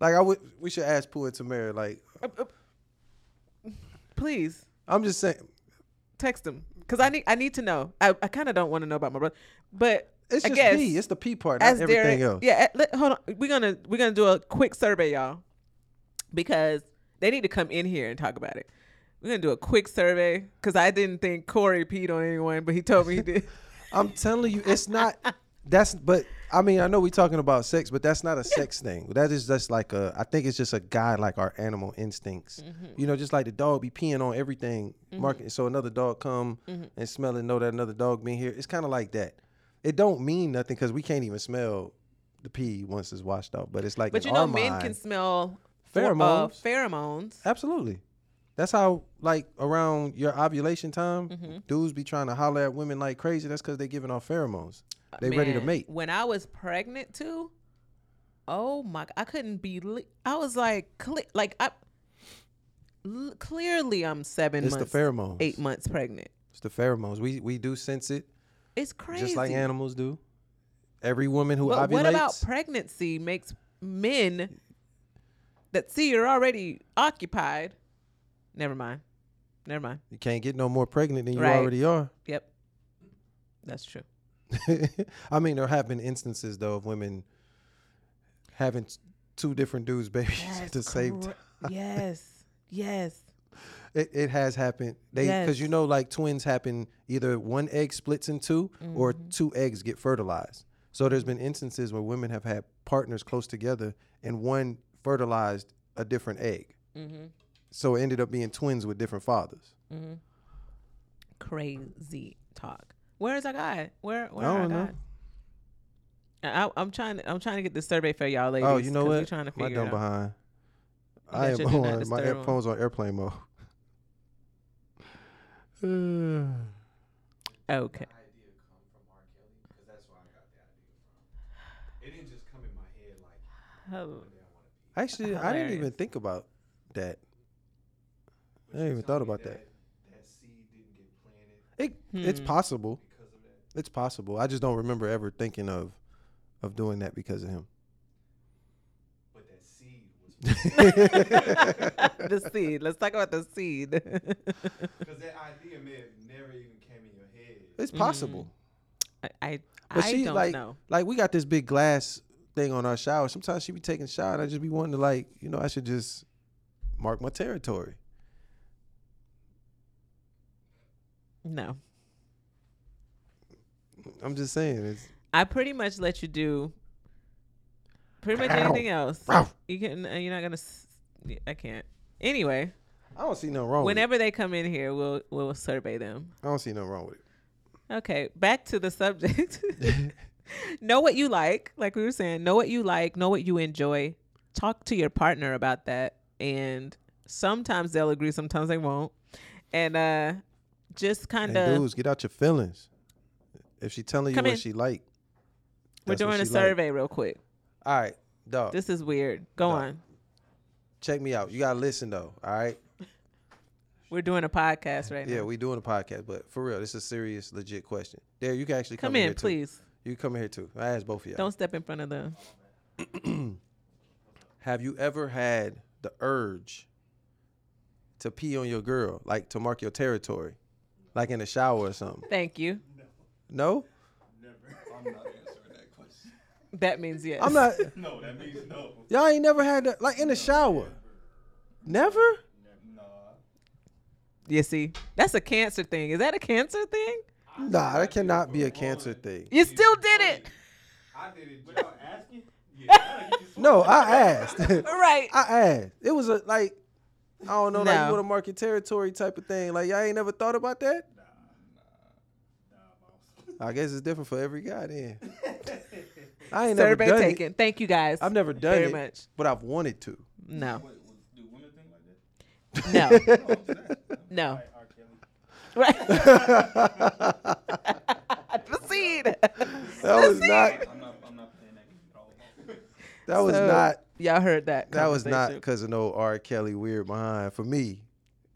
Like I would, we should ask Pooh and Tamara. Like uh, uh, Please I'm just saying, text him because I need I need to know. I, I kind of don't want to know about my brother, but it's I just guess. It's the pee part, not everything else. yeah. uh, Let, hold on, we're gonna we're gonna do a quick survey, y'all, because they need to come in here and talk about it. We're gonna do a quick survey because I didn't think Corey peed on anyone, but he told me he did. *laughs* I'm telling you, it's not. *laughs* That's but I mean I know we're talking about sex, but that's not a sex thing. That is just like a. I think it's just a guy like our animal instincts. Mm-hmm. You know, just like the dog be peeing on everything, marking. So another dog come Mm-hmm. and smell and know that another dog been here. It's kind of like that. It don't mean nothing because we can't even smell the pee once it's washed out. But it's like But you know, men mind- can smell uh, Pheromones. pheromones. Absolutely. That's how like around your ovulation time, Mm-hmm. dudes be trying to holler at women like crazy. That's because they're giving off pheromones. They ready to mate. When I was pregnant too, oh my! I couldn't believe. I was like, cle- like I. l- Clearly, I'm seven It's the pheromones. eight months pregnant. It's the pheromones. We we do sense it It's crazy. just like animals do. Every woman who But ovulates. what about pregnancy makes men that see you're already occupied? Never mind. Never mind. you can't get no more pregnant than you Right. already are. Yep. That's true. *laughs* I mean, there have been instances though of women having two different dudes *laughs* babies at the same time. yes. Yes. It, it has happened. They because you know like twins happen either one egg splits in 2 or Mm-hmm. two eggs get fertilized. So there's been instances where women have had partners close together and one fertilized a different egg. Mm-hmm. So it ended up being twins with different fathers. Mm-hmm. Crazy talk. Where is our guy? Where where I our don't know. guy? I, I'm trying. To, I'm trying to get this survey for y'all ladies. oh, you know what? We trying to My figure it dumb out. behind. I am your do not on my disturb on. phone's on airplane mode. *sighs* *sighs* Okay. The idea come from R. Kelly because that's where I got the idea from. It didn't just come in my head like Oh, one day I want to be. Actually, I didn't even think about that. I ain't you even thought about that. That seed didn't get planted It it's Hmm. possible. because of that. It's possible. I just don't remember ever thinking of of doing that because of him. But that seed was *laughs* *laughs* the seed. Let's talk about the seed. *laughs* because that idea may have never even came in your head. It's possible. I I, But I she, don't like- know. Like we got this big glass thing on our shower. Sometimes she be taking a shower and I just be wanting to like, you know, I should just mark my territory. No, I'm just saying it's I pretty much let you do pretty much anything else. You can. uh, You're not gonna. s- I can't. Anyway, I don't see no wrong whenever they come in here, we'll we'll survey them. with it. I don't see no wrong with it. Okay, back to the subject. *laughs* know what you like, like we were saying. Know what you like. Know what you enjoy. Talk to your partner about that, and sometimes they'll agree, sometimes they won't. And uh, just kind of, dudes, get out your feelings. If she telling you what in. she like, we're doing a she like. survey real quick. All right, dog. This is weird. Go No. on. check me out. You gotta listen though. All right. *laughs* We're doing a podcast right Yeah, now. Yeah, we doing a podcast, but for real, this is a serious, legit question. There, you can actually come, come in, in, here too. please. You come in here too. I asked both of y'all. Don't step in front of them. *clears throat* Have you ever had the urge to pee on your girl, like to mark your territory, like in the shower or something? Thank you. No, Never. I'm not answering that question. That means yes. I'm not. *laughs* No, that means no. Y'all ain't never had that, like in the shower. Never. Nah. You see, that's a cancer thing. Is that a cancer thing? Nah, that cannot be a cancer thing. You still did it. I did it without asking. *laughs* Yeah. you No, I asked. Right. I asked. It was a like, I don't know, like No. you want to mark your territory type of thing. Like y'all ain't never thought about that. Nah, nah, nah. I guess it's different for every guy then. I ain't never Survey done taken. it. Thank you guys. I've never done very it, much. but I've wanted to. No. Wait, do women think like that? No. Oh, what's that? No. All right, R. Kelly. Right. Proceed. That was not. I'm not. I'm not that game at all. That was So, not. Y'all heard that. That was not conversation. because of no R. Kelly weird behind. For me,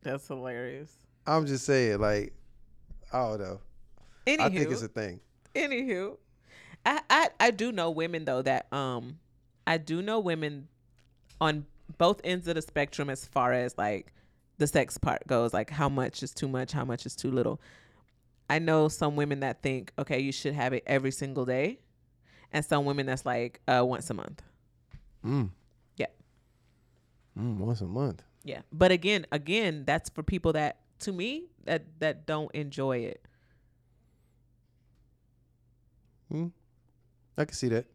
That's hilarious. I'm just saying, like, I don't know. Anywho, I think it's a thing. anywho, I, I I do know women though that um I do know women on both ends of the spectrum as far as like the sex part goes, like how much is too much, how much is too little. I know some women that think, okay, you should have it every single day, and some women that's like uh, once a month. Mm. Yeah. Mm, once a month. Yeah, but again, again, that's for people that, to me, that that don't enjoy it. Mm. I can see that.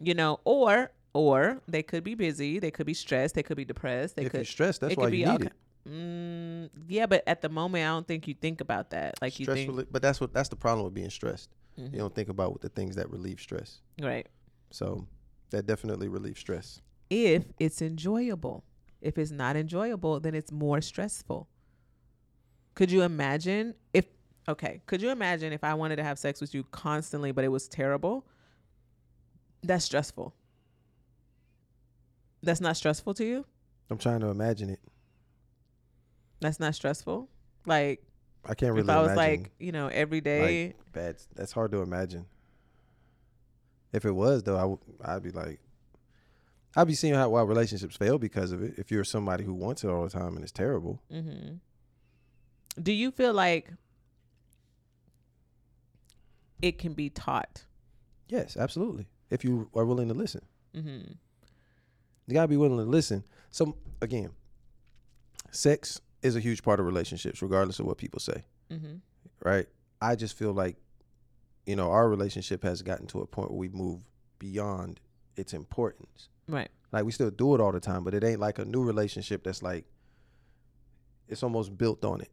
You know, or or they could be busy, they could be stressed, they could be depressed, they if could you're stressed, that's it why could you be need it. Mm, yeah, but at the moment, I don't think you think about that. Like you think, reli- but that's what that's the problem with being stressed. Mhm. You don't think about the things that relieve stress. right? So that definitely relieves stress. If it's enjoyable, if it's not enjoyable, then it's more stressful. Could you imagine if? Okay, could you imagine if I wanted to have sex with you constantly, but it was terrible? That's stressful. That's not stressful to you. I'm trying to imagine it. That's not stressful. Like I can't really if I was imagine. like, you know, every day. bad. That's hard to imagine. If it was though, I w- I'd be like, I'd be seeing how why relationships fail because of it. If you're somebody who wants it all the time and it's terrible, hmm Do you feel like it can be taught? yes, absolutely. If you are willing to listen, hmm you gotta be willing to listen. So again, sex is a huge part of relationships, regardless of what people say. hmm Right? I just feel like, you know, our relationship has gotten to a point where we move beyond its importance. Right. Like we still do it all the time, but it ain't like a new relationship that's like it's almost built on it.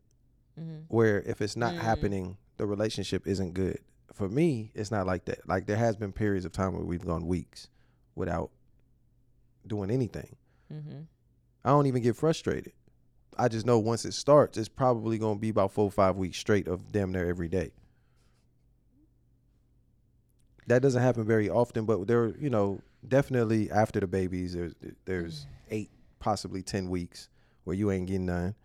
hmm Where if it's not Mm. happening, the relationship isn't good for me, it's not like that. Like there has been periods of time where we've gone weeks without doing anything. Mm-hmm. I don't even get frustrated. I just know once it starts, it's probably gonna be about four or five weeks straight of damn near every day. That doesn't happen very often, but there, you know, definitely after the babies, there's there's eight, possibly ten weeks where you ain't getting none.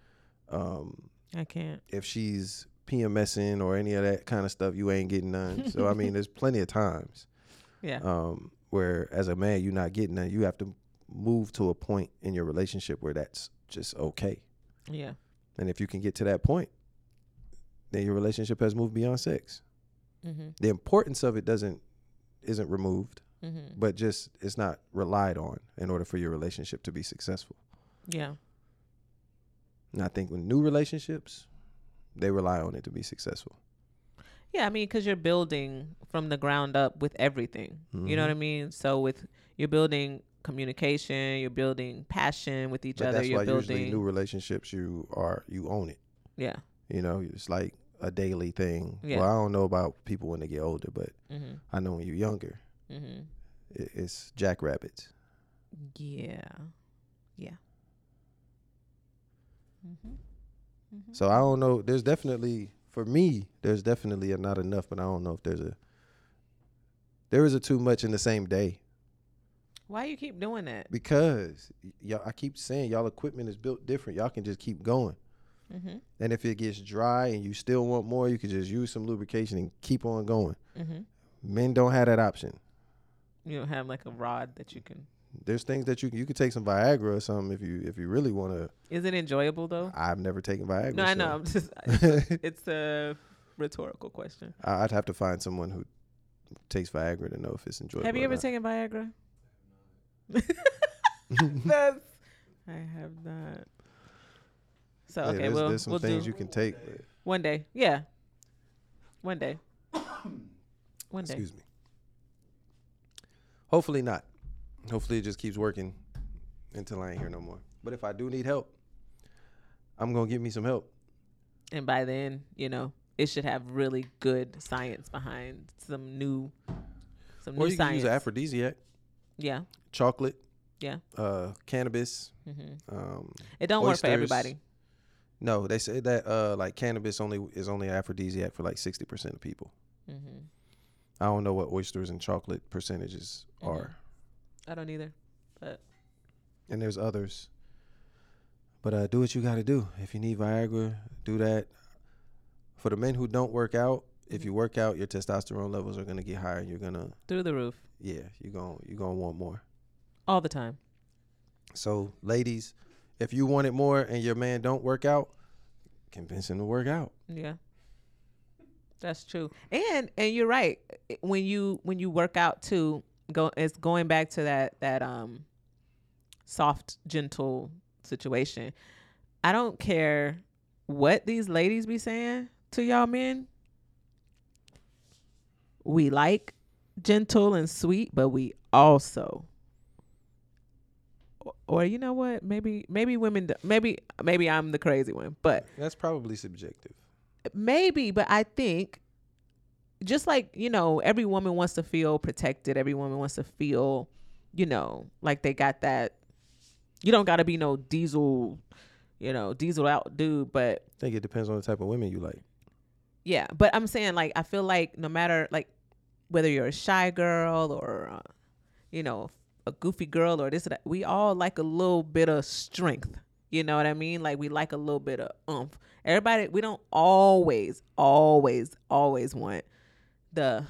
Um, I can't. if she's PMSing or any of that kind of stuff, you ain't getting none. *laughs* so I mean, there's plenty of times Yeah. um, where as a man you're not getting none. You have to move to a point in your relationship where that's just okay. yeah. And if you can get to that point, then your relationship has moved beyond sex. Mm-hmm. The importance of it doesn't isn't removed, Mm-hmm. but just it's not relied on in order for your relationship to be successful. Yeah. And I think with new relationships, they rely on it to be successful. Yeah, I mean, because you're building from the ground up with everything. You know what I mean? So with you're building communication, you're building passion with each But other. that's You're why usually new relationships you are you own it. yeah. You know, it's like a daily thing. Yeah. Well, I don't know about people when they get older, but Mm-hmm. I know when you're younger, Mm-hmm. it, it's jackrabbits. Yeah. Yeah. Mm-hmm. Mm-hmm. So I don't know. There's definitely for me, there's definitely a not enough, but I don't know if there's a there is a too much in the same day Why you keep doing that? because y'all. I keep saying y'all equipment is built different. Y'all can just keep going. Mm-hmm. And if it gets dry and you still want more, you can just use some lubrication and keep on going. Mm-hmm. Men don't have that option. You don't have like a rod that you can. There's things that you can, you could take some Viagra or something if you if you really want to. Is it enjoyable though? I've never taken Viagra. No, I know. I'm just. *laughs* it's a rhetorical question. I'd have to find someone who takes Viagra to know if it's enjoyable. Have you ever taken Viagra? *laughs* *laughs* That's, I have not. So Yeah, okay, there's, well, there's some we'll things do you can take. but- one day. Yeah, one day. *coughs* One day. Excuse me. Hopefully not. Hopefully it just keeps working until I ain't here no more. But if I do need help, I'm gonna get me some help. And by then, you know, it should have really good science behind some new, some Or new you can science. use an aphrodisiac, yeah, chocolate, yeah. uh, cannabis. Mm-hmm. Um, It don't work for everybody. No, they say that uh, like cannabis only is only aphrodisiac for like sixty percent of people. hmm I don't know what oysters and chocolate percentages Mhm. are, I don't either. but and there's others. But uh, do what you got to do. If you need Viagra, do that. For the men who don't work out, if you work out, your testosterone levels are gonna get higher. You're gonna, Through the roof, yeah, you're gonna you're gonna want more. all the time. So, ladies, if you want it more and your man don't work out, convince him to work out. Yeah. That's true. And and you're right. When you when you work out too, go it's going back to that that um soft, gentle situation. I don't care what these ladies be saying to y'all men. We like gentle and sweet, but we also or, you know what? Maybe maybe women d- maybe maybe I'm the crazy one, but That's probably subjective. maybe but i think just like you know every woman wants to feel protected every woman wants to feel you know like they got that you don't got to be no diesel you know diesel out dude but I think it depends on the type of women you like. yeah but i'm saying like i feel like no matter like whether you're a shy girl or uh, you know a goofy girl or this or that we all like a little bit of strength you know what i mean like we like a little bit of oomph everybody we don't always always always want the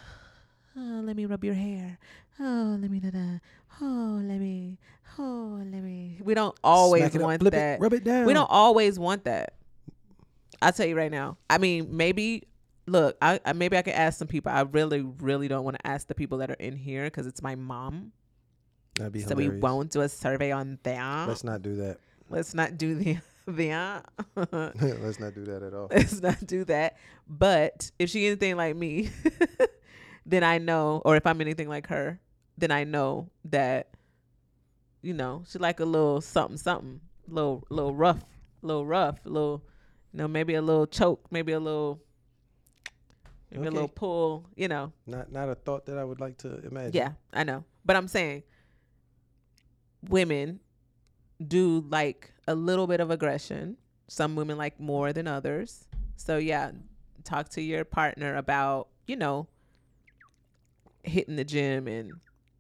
oh let me rub your hair oh let me da da oh let me oh let me we don't always Smack it up, want that It, rub it down. we don't always want that. I'll tell you right now. I mean, maybe look, I, I maybe I could ask some people. I really, really don't want to ask the people that are in here because it's my mom. That'd be so we won't do a survey on that. Let's not do that. Let's not do the *laughs* the. *laughs* Let's not do that at all. Let's not do that. But if she anything like me, *laughs* then I know, or if I'm anything like her, then I know that, you know, she like a little something, something, little, little rough, little rough, little, you know, maybe a little choke, maybe a little, Maybe a little pull, you know. Not not a thought that I would like to imagine. Yeah, I know. But I'm saying women do like a little bit of aggression. Some women like more than others. So yeah, talk to your partner about, you know, hitting the gym and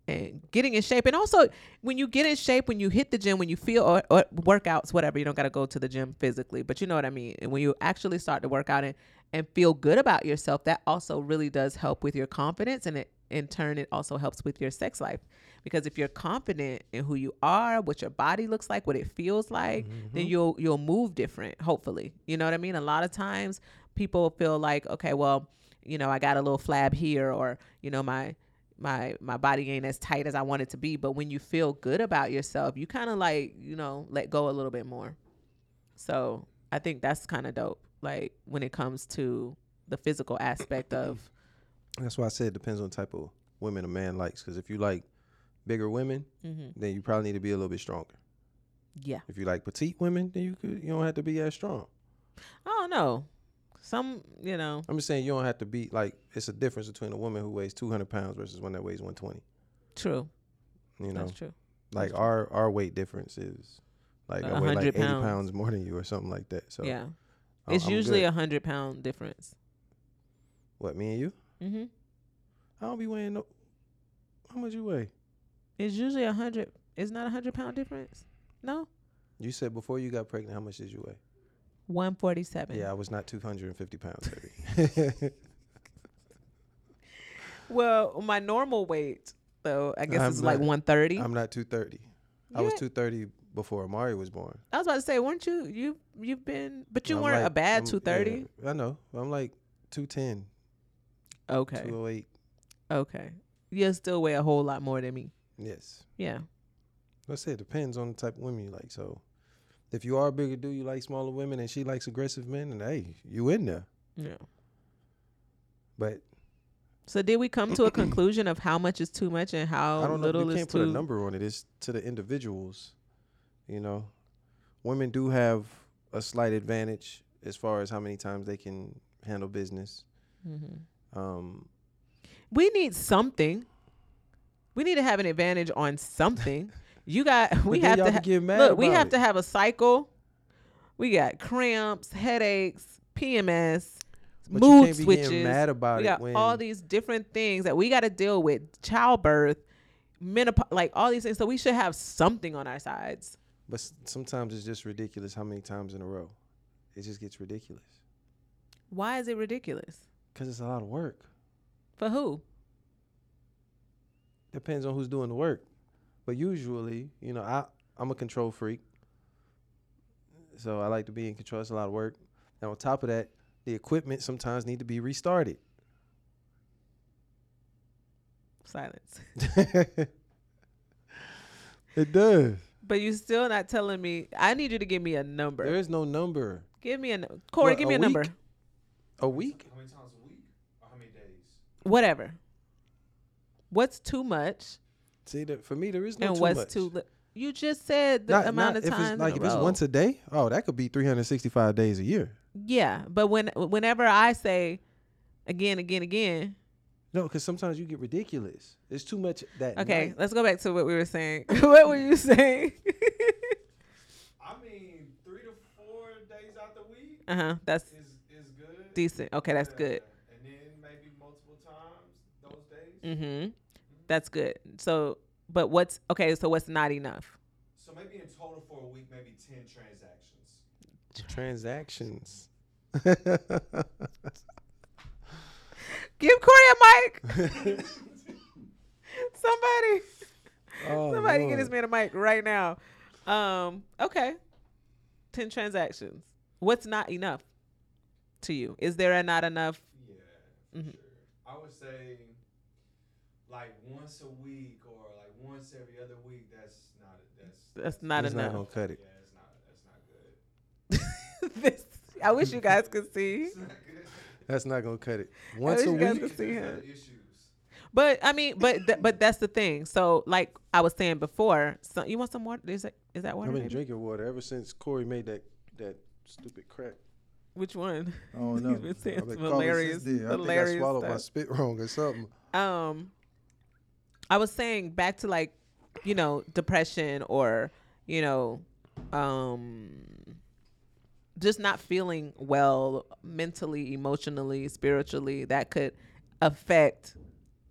and getting in shape. And also when you get in shape, when you hit the gym, when you feel or, or workouts, whatever, you don't got to go to the gym physically, but you know what I mean. And when you actually start to work out and and feel good about yourself, that also really does help with your confidence and it in turn it also helps with your sex life. Because if you're confident in who you are, what your body looks like, what it feels like, then mm-hmm. you'll you'll move different, hopefully. You know what I mean? A lot of times people feel like, okay, well, you know, I got a little flab here or, you know, my my my body ain't as tight as I want it to be. But when you feel good about yourself, you kind of like, you know, let go a little bit more. So I think that's kind of dope. Like when it comes to the physical aspect of That's why I said it depends on the type of women a man likes. Because if you like bigger women, mm-hmm. then you probably need to be a little bit stronger. yeah. If you like petite women, then you could you don't have to be as strong. I don't know. Some, you know, I'm just saying you don't have to be like it's a difference between a woman who weighs 200 pounds versus one that weighs 120. true. You know, That's true. like our our weight difference is like I weigh like 80 pounds. pounds. more than you or something like that. So yeah. I- It's I'm usually a hundred pound difference. what me and you. Mm-hmm. I don't be weighing no. How much you weigh? It's usually a hundred. It's not a hundred pound difference. No, You said before you got pregnant, how much did you weigh? one forty seven. Yeah, I was not 250 pounds, baby. *laughs* Well, my normal weight though, I guess I'm is like one thirty. I'm not 230. I was 230 before Amari was born. I was about to say, weren't you? You you've been, but you I'm weren't a bad two thirty. yeah, I know. I'm like 210, Okay, 208. okay. You still weigh a whole lot more than me. Yes. Yeah. Let's say it depends on the type of women you like. So if you are a bigger dude, you like smaller women, and she likes aggressive men, and hey, you in there. Yeah. But So did we come to a conclusion of how much is too much and how I don't know. little You is can't too? put a number on it. It's to the individuals. You know, women do have a slight advantage as far as how many times they can handle business. Mm-hmm. Um, We need something. We need to have an advantage on something. *laughs* You got. We have to ha- look. We have it. to have a cycle. We got cramps, headaches, PMS, But you mood can't be switches. mad about we it got when all these different things that we got to deal with. Childbirth, menopause, like all these things. So we should have something on our sides. But sometimes it's just ridiculous how many times in a row. It just gets ridiculous Why is it ridiculous? Because it's a lot of work. For who? Depends on who's doing the work. But usually, you know, I I'm a control freak, so I like to be in control. It's a lot of work. And on top of that, the equipment sometimes need to be restarted. Silence. *laughs* it does. But you're still not telling me. I need you to give me a number. There is no number. give me a nu- Corey. What, give a me a number. A week? How many times a week? Or how many days? Whatever. What's too much See, that for me, there is no and too what's much. too li- You just said the Not- amount not of if times. it's like if a it's once a day. Oh, that could be 365 days a year. Yeah, but when whenever I say again, again, again. No, because sometimes you get ridiculous. It's too much that. Okay, night. let's go back to what we were saying. *laughs* what were you saying? *laughs* I mean, three to four days out the week uh huh. That's is is good. decent. Okay, that's good. And then maybe multiple times those days. Mm-hmm. That's good. So, but what's okay? So what's not enough? So maybe in total for a week, maybe ten transactions. transactions. *laughs* Give Corey a mic. *laughs* Somebody. Oh, Somebody get this man a mic right now. Um, okay. 10 transactions. What's not enough to you? Is there a not enough? Yeah, for Mhm. sure. I would say like once a week or like once every other week. That's not that's That's not It's not enough. gonna cut it. Yeah, it's not that's not good. *laughs* this, I wish you guys could see. Not. That's not gonna cut it. Once wish a you guys week. could see him. But I mean, but th- but that's the thing. So like I was saying before, so you want some water? Is that is that water? I've been baby? drinking water ever since Corey made that that stupid crack. Which one? I don't *laughs* He's know. been saying I bet some Carlos hilarious- I think I hilarious swallowed my spit wrong or something. Um, I was saying back to like, you know, depression or you know, um, just not feeling well mentally, emotionally, spiritually. That could affect,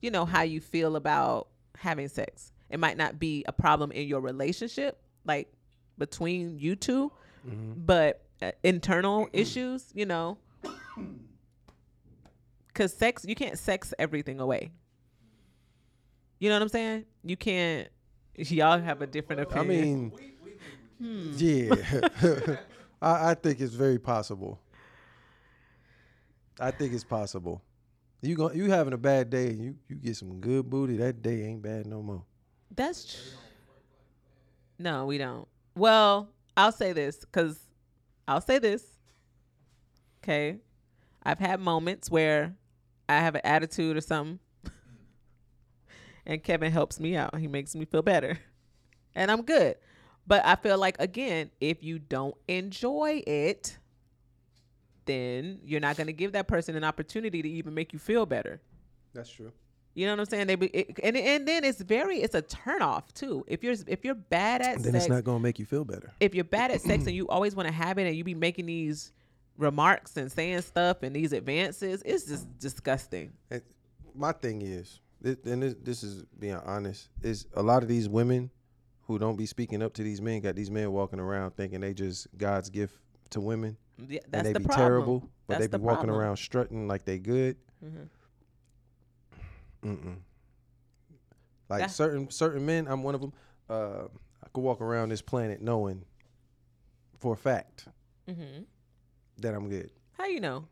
you know, how you feel about having sex. It might not be a problem in your relationship, like between you 2 but uh, internal issues, you know. Cause sex, you can't sex everything away. You know what I'm saying? You can't. Y'all have a different opinion. I mean, We, we think we hmm. yeah. *laughs* *laughs* I, I think it's very possible. I think it's possible. You go, you having a bad day and you, you get some good booty, that day ain't bad no more. That's tr- no, we don't. Well, I'll say this because I'll say this. Okay, I've had moments where I have an attitude or something, and Kevin helps me out. He makes me feel better, *laughs* and I'm good. But I feel like again, if you don't enjoy it, then you're not going to give that person an opportunity to even make you feel better. That's true. You know what I'm saying? They be, it, and and then it's very it's a turnoff too. If you're if you're bad at Then sex, it's not gonna make you feel better. if you're bad at sex and you *clears throat* always want to have it and you be making these remarks and saying stuff and these advances, it's just disgusting. And my thing is, this, and this, this is being honest, is a lot of these women who don't be speaking up to these men got these men walking around thinking they just God's gift to women, Yeah, and they the be problem. terrible, but That's they the be walking problem. around strutting like they good. Mhm. Mm-mm. Like That- certain certain men, I'm one of them. Uh, I could walk around this planet knowing for a fact Mhm. that I'm good. How you know?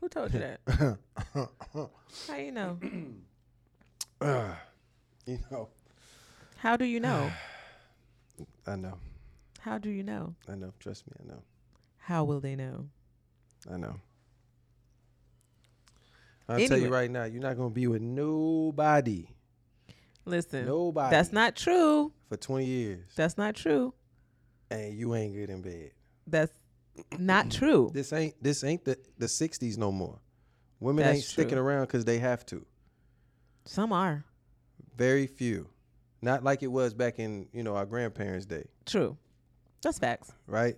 Who told you that? *laughs* How you know? *clears throat* *sighs* you know, How do you *sighs* know? I know, How do you know? I know. Trust me, I know, How will they know? I know. I'll tell you right now, you're not gonna be with nobody, Listen, nobody. that's not true. for 20 years, That's not true. and you ain't good in bed. That's *clears throat* not true. This ain't this ain't the the 60s no more. Women That's ain't sticking true. around because they have to. Some are Very few. Not like it was back in, you know, our grandparents' day, true. That's facts. right?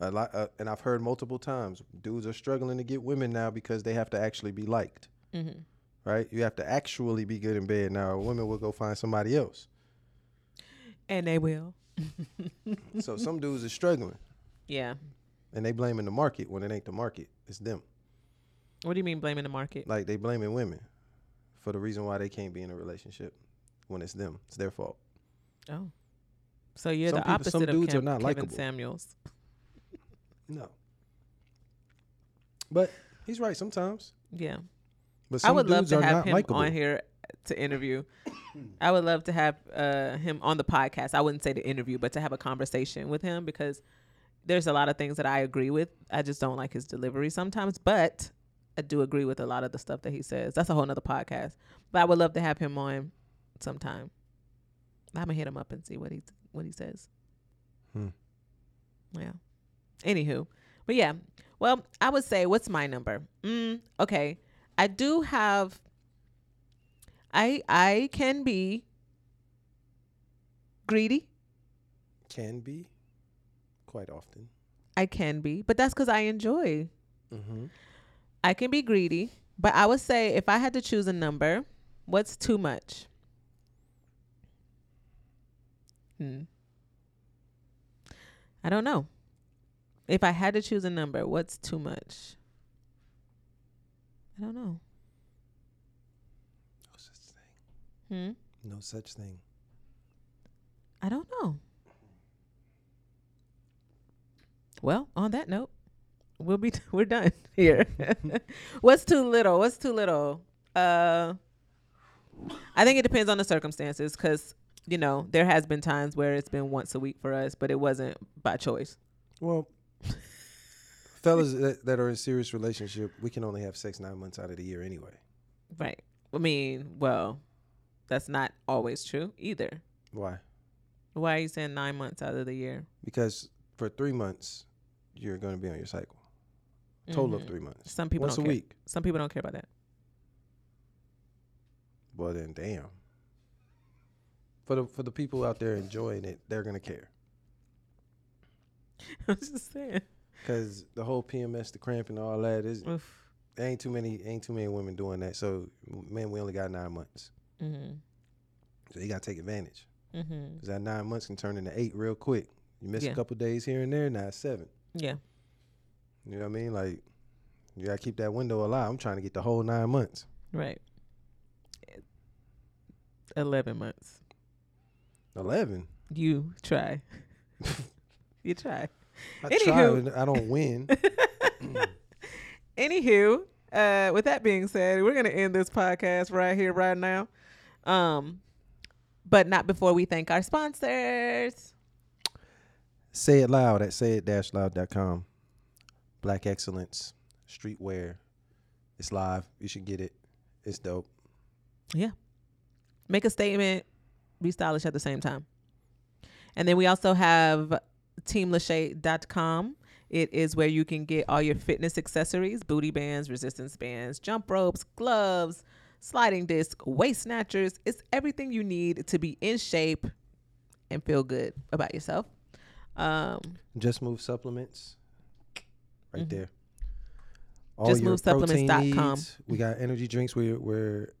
A lot, uh, and I've heard multiple times dudes are struggling to get women now because they have to actually be liked, Mm-hmm. right? You have to actually be good in bed. Now, a woman will go find somebody else. And they will. *laughs* so some dudes are struggling Yeah. and they blaming the market when it ain't the market. It's them. What do you mean blaming the market? Like they blaming women for the reason why they can't be in a relationship when it's them. It's their fault. Oh. So you're Some the people- opposite some of dudes are not Kevin likable. Samuels. No. But he's right sometimes. Yeah. But I some would love to are have him likable. on here to interview. I would love to have uh, him on the podcast. I wouldn't say to interview, but to have a conversation with him because there's a lot of things that I agree with. I just don't like his delivery sometimes, but I do agree with a lot of the stuff that he says. That's a whole nother podcast. But I would love to have him on sometime. I'm gonna hit him up and see what he what he says. Hmm. Yeah. Anywho, but yeah. Well, I would say, what's my number? Mm, okay, I do have. I I can be greedy. Can be quite often. I can be, but that's because I enjoy. Mm-hmm. I can be greedy, but I would say if I had to choose a number, what's too much? Hmm. I don't know. If I had to choose a number, what's too much? I don't know. No such thing. Hmm. No such thing. I don't know. Well, on that note, we'll be *laughs* we're done here. *laughs* What's too little? What's too little? Uh, I think it depends on the circumstances because you know there has been times where it's been once a week for us, but it wasn't by choice. Well, *laughs* fellas that, that are in serious relationship, we can only have sex nine months out of the year anyway. Right. I mean, well, that's not always true either. Why? Why are you saying nine months out of the year? Because for three months, you're going to be on your cycle. Total of Mhm. three months. Some people Once a don't care. week. Some people don't care about that. Well then, damn. For the for the people out there enjoying it, they're gonna care. *laughs* I'm just saying. Cause the whole PMS, the cramp, and all that is Oof. ain't too many ain't too many women doing that. So man, we only got nine months, Mhm. so you gotta take advantage. Mhm. Cause that nine months can turn into eight real quick. You miss Yeah. a couple days here and there, now it's seven. Yeah. You know what I mean? Like you gotta keep that window alive. I'm trying to get the whole nine months. Right. Eleven months. Eleven. You try. *laughs* you try. I Anywho. try, I don't win. *laughs* *clears throat* Anywho, uh, with that being said, we're gonna end this podcast right here, right now. Um, but not before we thank our sponsors. Say it loud at sayit-loud.com. Black excellence, streetwear. It's live. You should get it. It's dope. Yeah. Make a statement, be stylish at the same time. And then we also have teamlashae.com. It is where you can get all your fitness accessories, booty bands, resistance bands, jump ropes, gloves, sliding disc, waist snatchers. It's everything you need to be in shape and feel good about yourself. Um, Just Move supplements. Right Mhm. there. All your protein JustMoveSupplements.com. needs. We got energy drinks. We're we're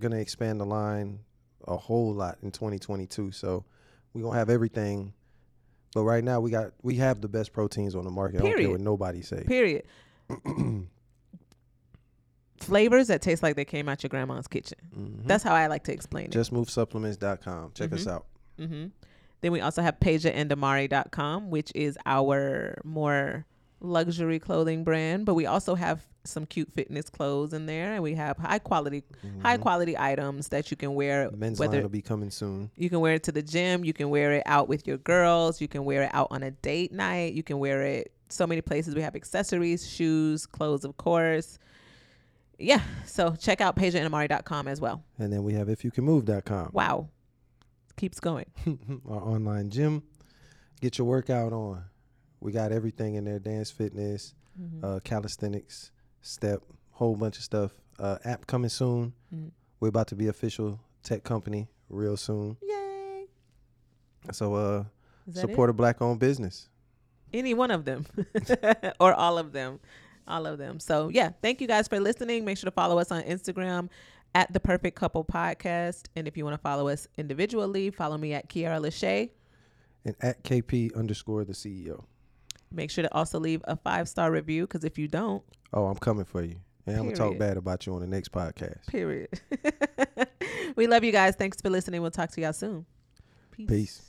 gonna expand the line a whole lot in 2022. So we're gonna have everything. But right now we got we have the best proteins on the market. I don't care Period. what nobody say. period. *clears throat* Flavors that taste like they came out your grandma's kitchen. Mhm. That's how I like to explain it. JustMoveSupplements.com. Check us Mhm. out. hmm Then we also have PageAndAmari.com, which is our more luxury clothing brand. But we also have some cute fitness clothes in there, and we have high quality, high Mhm. quality items that you can wear. Men's whether line will be coming soon. you can wear it to the gym, you can wear it out with your girls, you can wear it out on a date night, you can wear it so many places. We have accessories, shoes, clothes, of course. Yeah, so check out PageAndAmari.com as well. And then we have ifyoucanmove.com. Wow, keeps going. *laughs* our online gym. Get your workout on. We got everything in there: dance, fitness, Mhm. uh, calisthenics, step, whole bunch of stuff. Uh, app coming soon. Mhm. We're about to be official tech company real soon. Yay! So uh, support a black-owned business. any one of them, *laughs* or all of them, all of them. So yeah, thank you guys for listening. Make sure to follow us on Instagram at the Perfect Couple Podcast, and if you want to follow us individually, follow me at Keaira Lashae. And at KP underscore the CEO. Make sure to also leave a five star review because if you don't, Oh, I'm coming for you. And I'm gonna talk bad about you on the next podcast. period. *laughs* we love you guys. Thanks for listening. We'll talk to y'all soon. Peace.